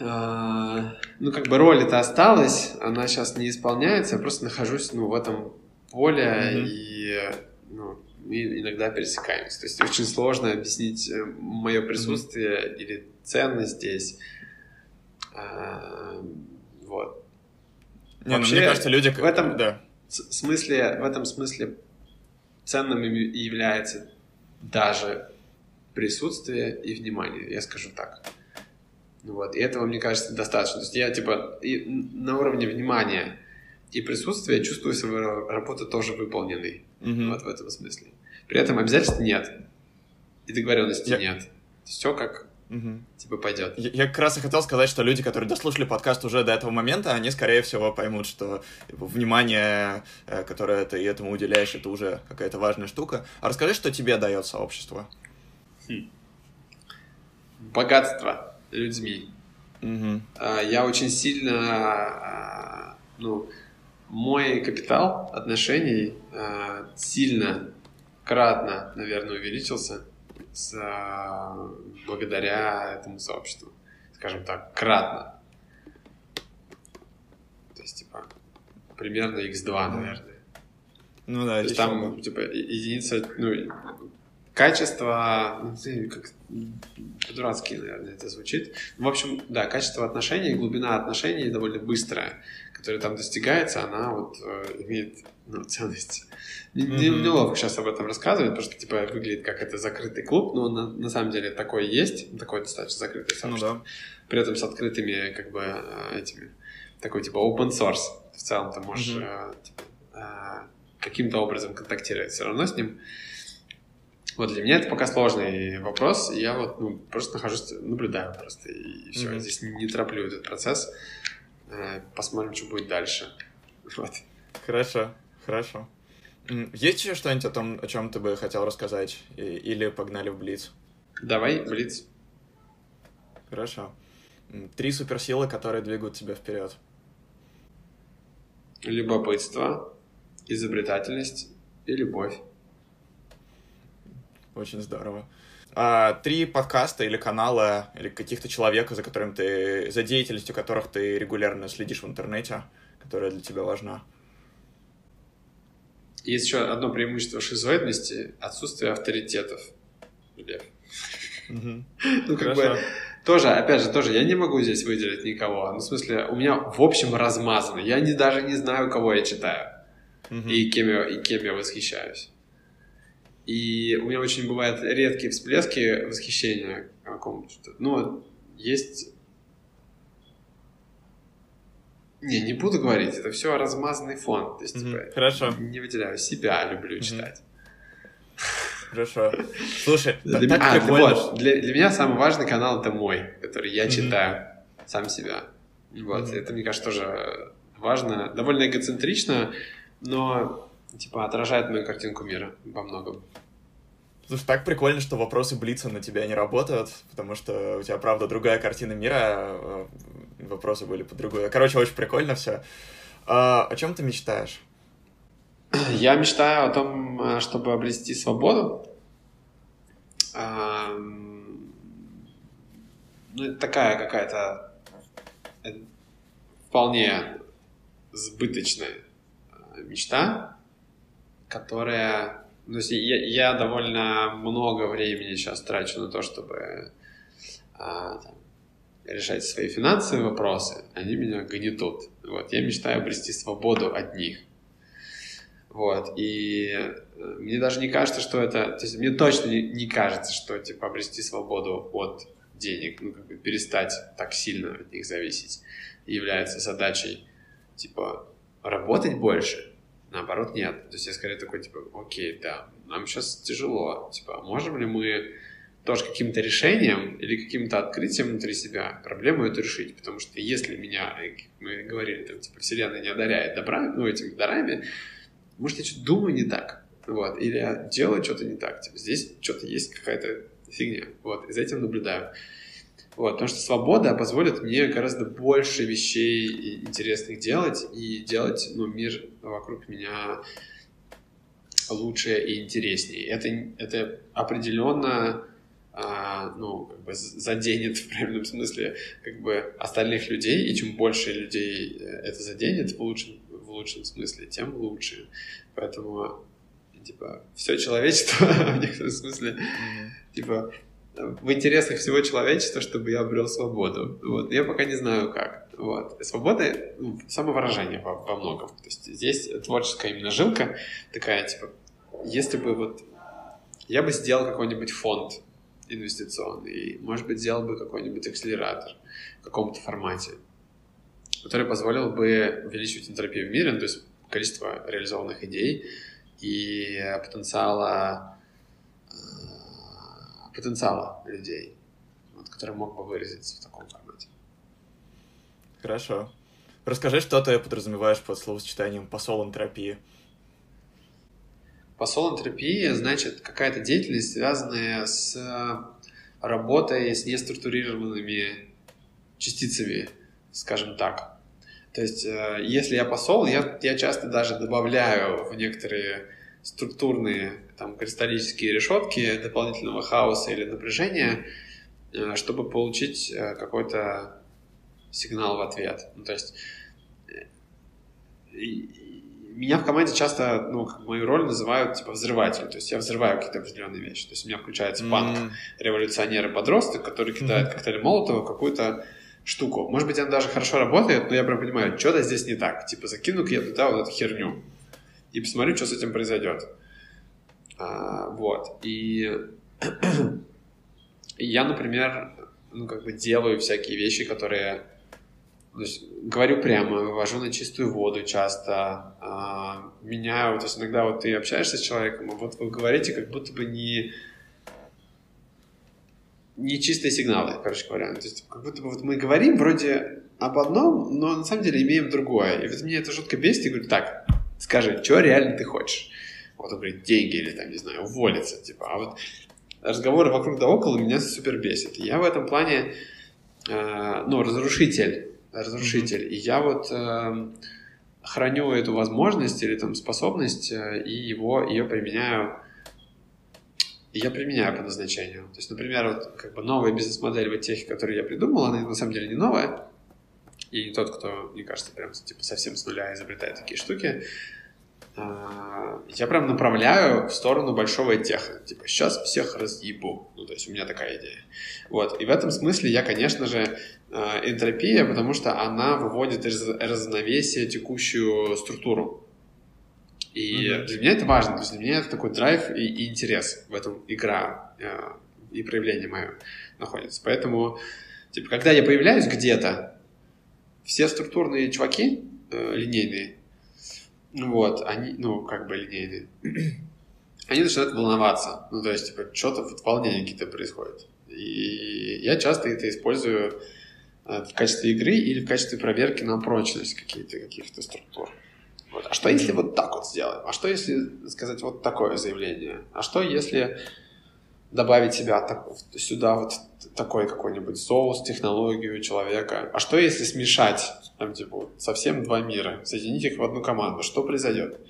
ну, э, ну, как бы роль это осталась, она сейчас не исполняется, я просто нахожусь, ну, в этом поле mm-hmm. и, ну, мы иногда пересекаемся. То есть очень сложно объяснить э, мое присутствие mm-hmm. или ценность здесь. А, вот. Не, Вообще, ну, мне кажется, люди... В этом да. смысле, в этом смысле ценным является даже присутствие и внимание, я скажу так. Вот. И этого, мне кажется, достаточно. То есть я, типа, и на уровне внимания и присутствие, чувствую свою работу тоже выполненной. Mm-hmm. Вот в этом смысле. При этом обязательств нет. И договоренности я... нет. Все как угу. типа пойдет. Я, я как раз и хотел сказать, что люди, которые дослушали подкаст уже до этого момента, они, скорее всего, поймут, что типа, внимание, э, которое ты этому уделяешь, это уже какая-то важная штука. А расскажи, что тебе дает сообщество. Хм. Богатство людьми. Угу. Я очень сильно, а, ну, мой капитал отношений э, сильно, кратно, наверное, увеличился с, э, благодаря этому сообществу. Скажем так, кратно. То есть, типа, примерно x2, наверное. Ну да, То есть там, типа, единица, ну, качество, ну, как по-дурацки, наверное, это звучит. В общем, да, качество отношений, глубина отношений довольно быстрая которая там достигается, она вот э, имеет ну, *laughs* ценность. Не, mm-hmm. неловко сейчас об этом рассказывать, потому что типа выглядит как это закрытый клуб, но на, на самом деле такое есть, такое достаточно закрытое сообщество. Ну, да. При этом с открытыми как бы э, этими такой типа open source. В целом ты можешь mm-hmm. типа, э, каким-то образом контактировать все равно с ним. Вот для меня это пока сложный вопрос, и я вот ну, просто нахожусь, наблюдаю просто, и все, mm-hmm. здесь не, не тороплю этот процесс. Посмотрим, что будет дальше. *laughs* Вот. Хорошо, хорошо. Есть еще что-нибудь о том, о чем ты бы хотел рассказать? Или погнали в Блиц? Давай, Блиц. Хорошо. Три суперсилы, которые двигают тебя вперед. Любопытство, изобретательность и любовь. Очень здорово а, три подкаста или канала, или каких-то человека, за которым ты, за деятельностью которых ты регулярно следишь в интернете, которая для тебя важна? Есть еще одно преимущество шизоидности — отсутствие авторитетов. Лев. *laughs* Ну, как бы, тоже, опять же, тоже я не могу здесь выделить никого. Ну, в смысле, у меня в общем размазано. Я не, даже не знаю, кого я читаю. И, кем я, и кем я восхищаюсь. И у меня очень бывают редкие всплески восхищения какому-то. Ну, есть... Не, не буду говорить, это все размазанный фон. То есть, mm-hmm. типа, Хорошо. Не выделяю себя, люблю mm-hmm. читать. Хорошо. Слушай, для, так а, прикольно. Вот, для, для меня самый важный канал это мой, который я mm-hmm. читаю сам себя. Вот, mm-hmm. это, мне кажется, тоже важно. Довольно эгоцентрично, но типа отражает мою картинку мира во многом. Слушай, так прикольно, что вопросы Блица на тебя не работают, потому что у тебя, правда, другая картина мира, а, вопросы были по другой. Короче, очень прикольно все. А, о чем ты мечтаешь? Я мечтаю о том, а, чтобы обрести свободу. ну, это такая какая-то э, вполне сбыточная э, мечта, которая... Ну, то есть я, я довольно много времени сейчас трачу на то, чтобы а, там, решать свои финансовые вопросы, они меня гнетут. Вот, я мечтаю обрести свободу от них. Вот, и э, мне даже не кажется, что это... То есть мне точно не, не кажется, что, типа, обрести свободу от денег, ну, как бы перестать так сильно от них зависеть, является задачей, типа, работать больше. Наоборот, нет. То есть я скорее такой, типа, окей, да, нам сейчас тяжело. Типа, а можем ли мы тоже каким-то решением или каким-то открытием внутри себя проблему эту решить. Потому что если меня, мы говорили, там, типа, Вселенная не одаряет добра, ну, этими дарами, может, я что-то думаю не так, вот, или делаю что-то не так, типа, здесь что-то есть какая-то фигня, вот, и за этим наблюдаю. Вот, потому что свобода позволит мне гораздо больше вещей интересных делать и делать ну, мир вокруг меня лучше и интереснее. Это, это определенно а, ну, как бы заденет в правильном смысле как бы остальных людей, и чем больше людей э, это заденет в лучшем, в лучшем смысле, тем лучше. Поэтому, типа, все человечество *laughs* в некотором смысле, mm-hmm. типа, в интересах всего человечества, чтобы я обрел свободу. Вот. Я пока не знаю, как. Вот. Свобода ну, самовыражение во, во многом. То есть здесь творческая именно жилка такая, типа, если бы вот я бы сделал какой-нибудь фонд инвестиционный. Может быть, сделал бы какой-нибудь акселератор в каком-то формате, который позволил бы увеличивать энтропию в мире, ну, то есть количество реализованных идей и потенциала, э, потенциала людей, вот, который мог бы выразиться в таком формате. Хорошо. Расскажи, что ты подразумеваешь под словосочетанием посол энтропии. Посол-энтропия значит какая-то деятельность, связанная с работой с неструктурированными частицами, скажем так. То есть, э, если я посол, я, я часто даже добавляю в некоторые структурные там, кристаллические решетки дополнительного хаоса или напряжения, э, чтобы получить э, какой-то сигнал в ответ. Ну, то есть меня в команде часто, ну, мою роль называют, типа, взрыватель. То есть я взрываю какие-то определенные вещи. То есть у меня включается панк, mm-hmm. революционер и подросток, который кидает mm-hmm. коктейль Молотова какую-то штуку. Может быть, она даже хорошо работает, но я прям понимаю, что-то здесь не так. Типа, закину-ка я туда вот эту херню и посмотрю, что с этим произойдет. А, вот. И, *clears throat* я, например, ну, как бы делаю всякие вещи, которые то есть, говорю прямо, вывожу на чистую воду часто, э, меняю, то есть иногда вот ты общаешься с человеком, а вот вы говорите как будто бы не не чистые сигналы, короче говоря. То есть как будто бы вот мы говорим вроде об одном, но на самом деле имеем другое. И вот мне это жутко бесит, и говорю, так, скажи, что реально ты хочешь? Вот он говорит, деньги или там, не знаю, уволиться, типа. А вот разговоры вокруг да около меня супер бесит. Я в этом плане, э, ну, разрушитель разрушитель. Mm-hmm. И я вот э, храню эту возможность или там способность э, и его, ее применяю я применяю по назначению. То есть, например, вот как бы новая бизнес-модель в техе, которую я придумал, она на самом деле не новая. И не тот, кто, мне кажется, прям типа совсем с нуля изобретает такие штуки. А, я прям направляю в сторону большого теха. Типа, сейчас всех разъебу. Ну, то есть у меня такая идея. Вот. И в этом смысле я, конечно же, а, энтропия, потому что она выводит из равновесия текущую структуру. И mm-hmm. для меня это важно. То есть для меня это такой драйв и, и интерес в этом игра э, и проявление мое находится. Поэтому, типа, когда я появляюсь где-то, все структурные чуваки э, линейные, вот, они, ну, как бы линейные, *clears throat* они начинают волноваться. Ну, то есть, типа, что-то, вот волнения какие-то происходят. И я часто это использую э, в качестве игры или в качестве проверки на прочность каких-то каких-то структур. Вот. А что если вот так вот сделаем? А что если сказать вот такое заявление? А что если добавить себя так, сюда вот такой какой-нибудь соус, технологию человека? А что если смешать там, типа, совсем два мира, соединить их в одну команду, что произойдет?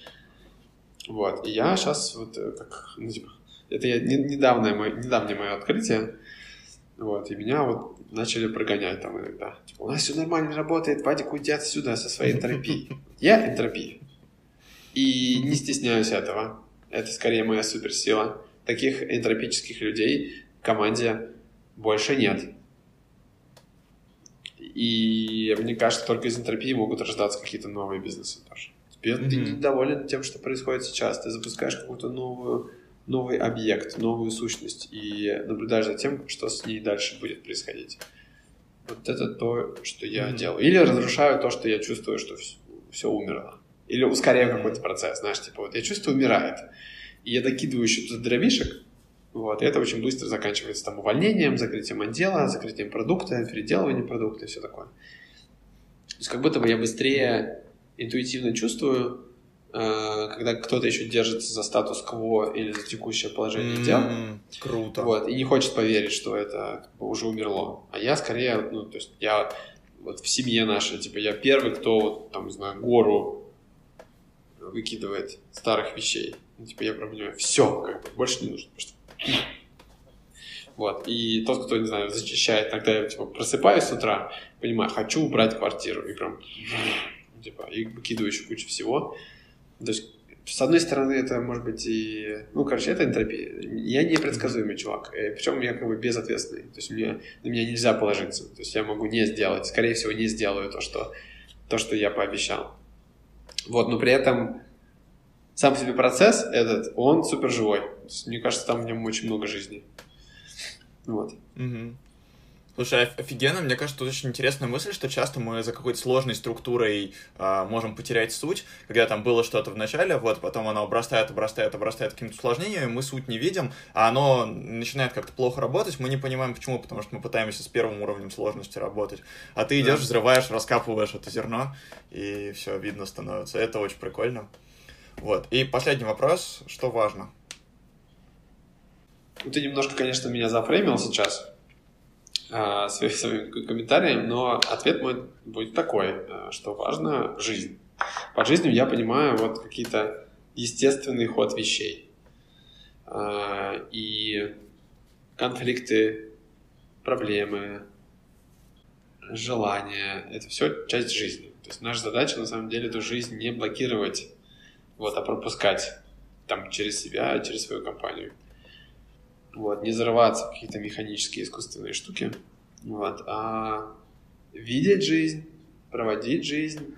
Вот, и я сейчас вот э, как, ну, типа, это я, не, недавнее, мое, недавнее мое открытие, вот, и меня вот начали прогонять там иногда. Типа, у нас все нормально работает, Вадик, уйди отсюда со своей энтропией. Я энтропия. И не стесняюсь этого. Это скорее моя суперсила. Таких энтропических людей в команде больше нет. И мне кажется, только из энтропии могут рождаться какие-то новые бизнесы тоже. Тебе, mm-hmm. Ты недоволен тем, что происходит сейчас, ты запускаешь какую-то новую, новый объект, новую сущность и наблюдаешь за тем, что с ней дальше будет происходить. Вот это то, что я mm-hmm. делаю. Или разрушаю то, что я чувствую, что все, все умерло. Или ускоряю mm-hmm. какой-то процесс, знаешь, типа вот я чувствую, умирает. И я докидываю еще туда дровишек, вот, и это очень быстро заканчивается там увольнением, закрытием отдела, закрытием продукта, переделыванием продукта и все такое. То есть как будто бы я быстрее интуитивно чувствую, э, когда кто-то еще держится за статус-кво или за текущее положение mm-hmm. дел. Круто. Вот, и не хочет поверить, что это уже умерло. А я скорее, ну, то есть я вот в семье нашей, типа, я первый, кто, вот, там, не знаю, гору выкидывает старых вещей. Ну, типа, я понимаю, все, как бы, больше не нужно. *clears throat* Вот. И тот, кто, не знаю, зачищает, тогда я типа, просыпаюсь с утра, понимаю, хочу убрать квартиру. И прям *clears throat* типа, и выкидываю еще кучу всего. То есть, с одной стороны, это может быть и... Ну, короче, это энтропия. Я непредсказуемый чувак. Э, Причем я как бы безответственный. То есть, мне, на меня нельзя положиться. То есть, я могу не сделать. Скорее всего, не сделаю то, что, то, что я пообещал. Вот, но при этом сам себе процесс этот, он супер живой. Мне кажется, там в нем очень много жизни. Вот. Угу. Слушай, офигенно, мне кажется, тут очень интересная мысль, что часто мы за какой-то сложной структурой э, можем потерять суть, когда там было что-то в начале, вот, потом оно обрастает, обрастает, обрастает каким-то усложнением, мы суть не видим, а оно начинает как-то плохо работать, мы не понимаем почему, потому что мы пытаемся с первым уровнем сложности работать, а ты идешь, взрываешь, раскапываешь это зерно, и все видно становится. Это очень прикольно. Вот. И последний вопрос, что важно? Ты немножко, конечно, меня зафреймил сейчас э, своим, своим комментарием, но ответ мой будет такой, э, что важно жизнь. Под жизнью я понимаю вот какие-то естественный ход вещей. Э, и конфликты, проблемы, желания — это все часть жизни. То есть наша задача на самом деле эту жизнь не блокировать вот, а пропускать там через себя, через свою компанию. Вот, не зарываться в какие-то механические искусственные штуки, вот, а видеть жизнь, проводить жизнь,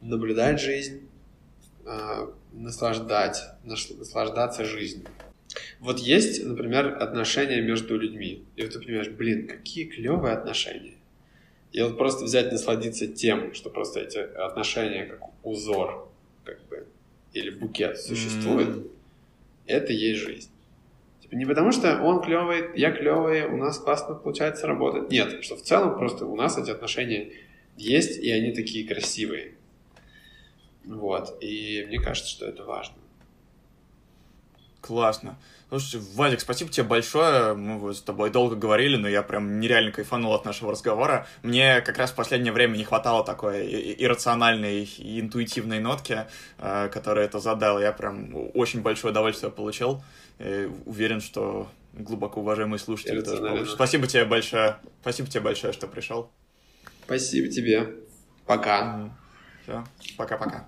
наблюдать жизнь, а, наслаждать, наслаждаться жизнью. Вот есть, например, отношения между людьми. И вот ты понимаешь, блин, какие клевые отношения. И вот просто взять, насладиться тем, что просто эти отношения как узор как бы, или букет существует, mm-hmm. это есть жизнь. Типа не потому, что он клевый, я клевый, у нас классно получается работать. Нет, что в целом просто у нас эти отношения есть, и они такие красивые. Вот. И мне кажется, что это важно. Классно. Слушай, Вадик, спасибо тебе большое. Мы с тобой долго говорили, но я прям нереально кайфанул от нашего разговора. Мне как раз в последнее время не хватало такой иррациональной и интуитивной нотки, э, которая это задал. Я прям очень большое удовольствие получил. И уверен, что глубоко уважаемые слушатели тоже получат. Спасибо тебе большое. Спасибо тебе большое, что пришел. Спасибо тебе. Пока. Все. Пока-пока.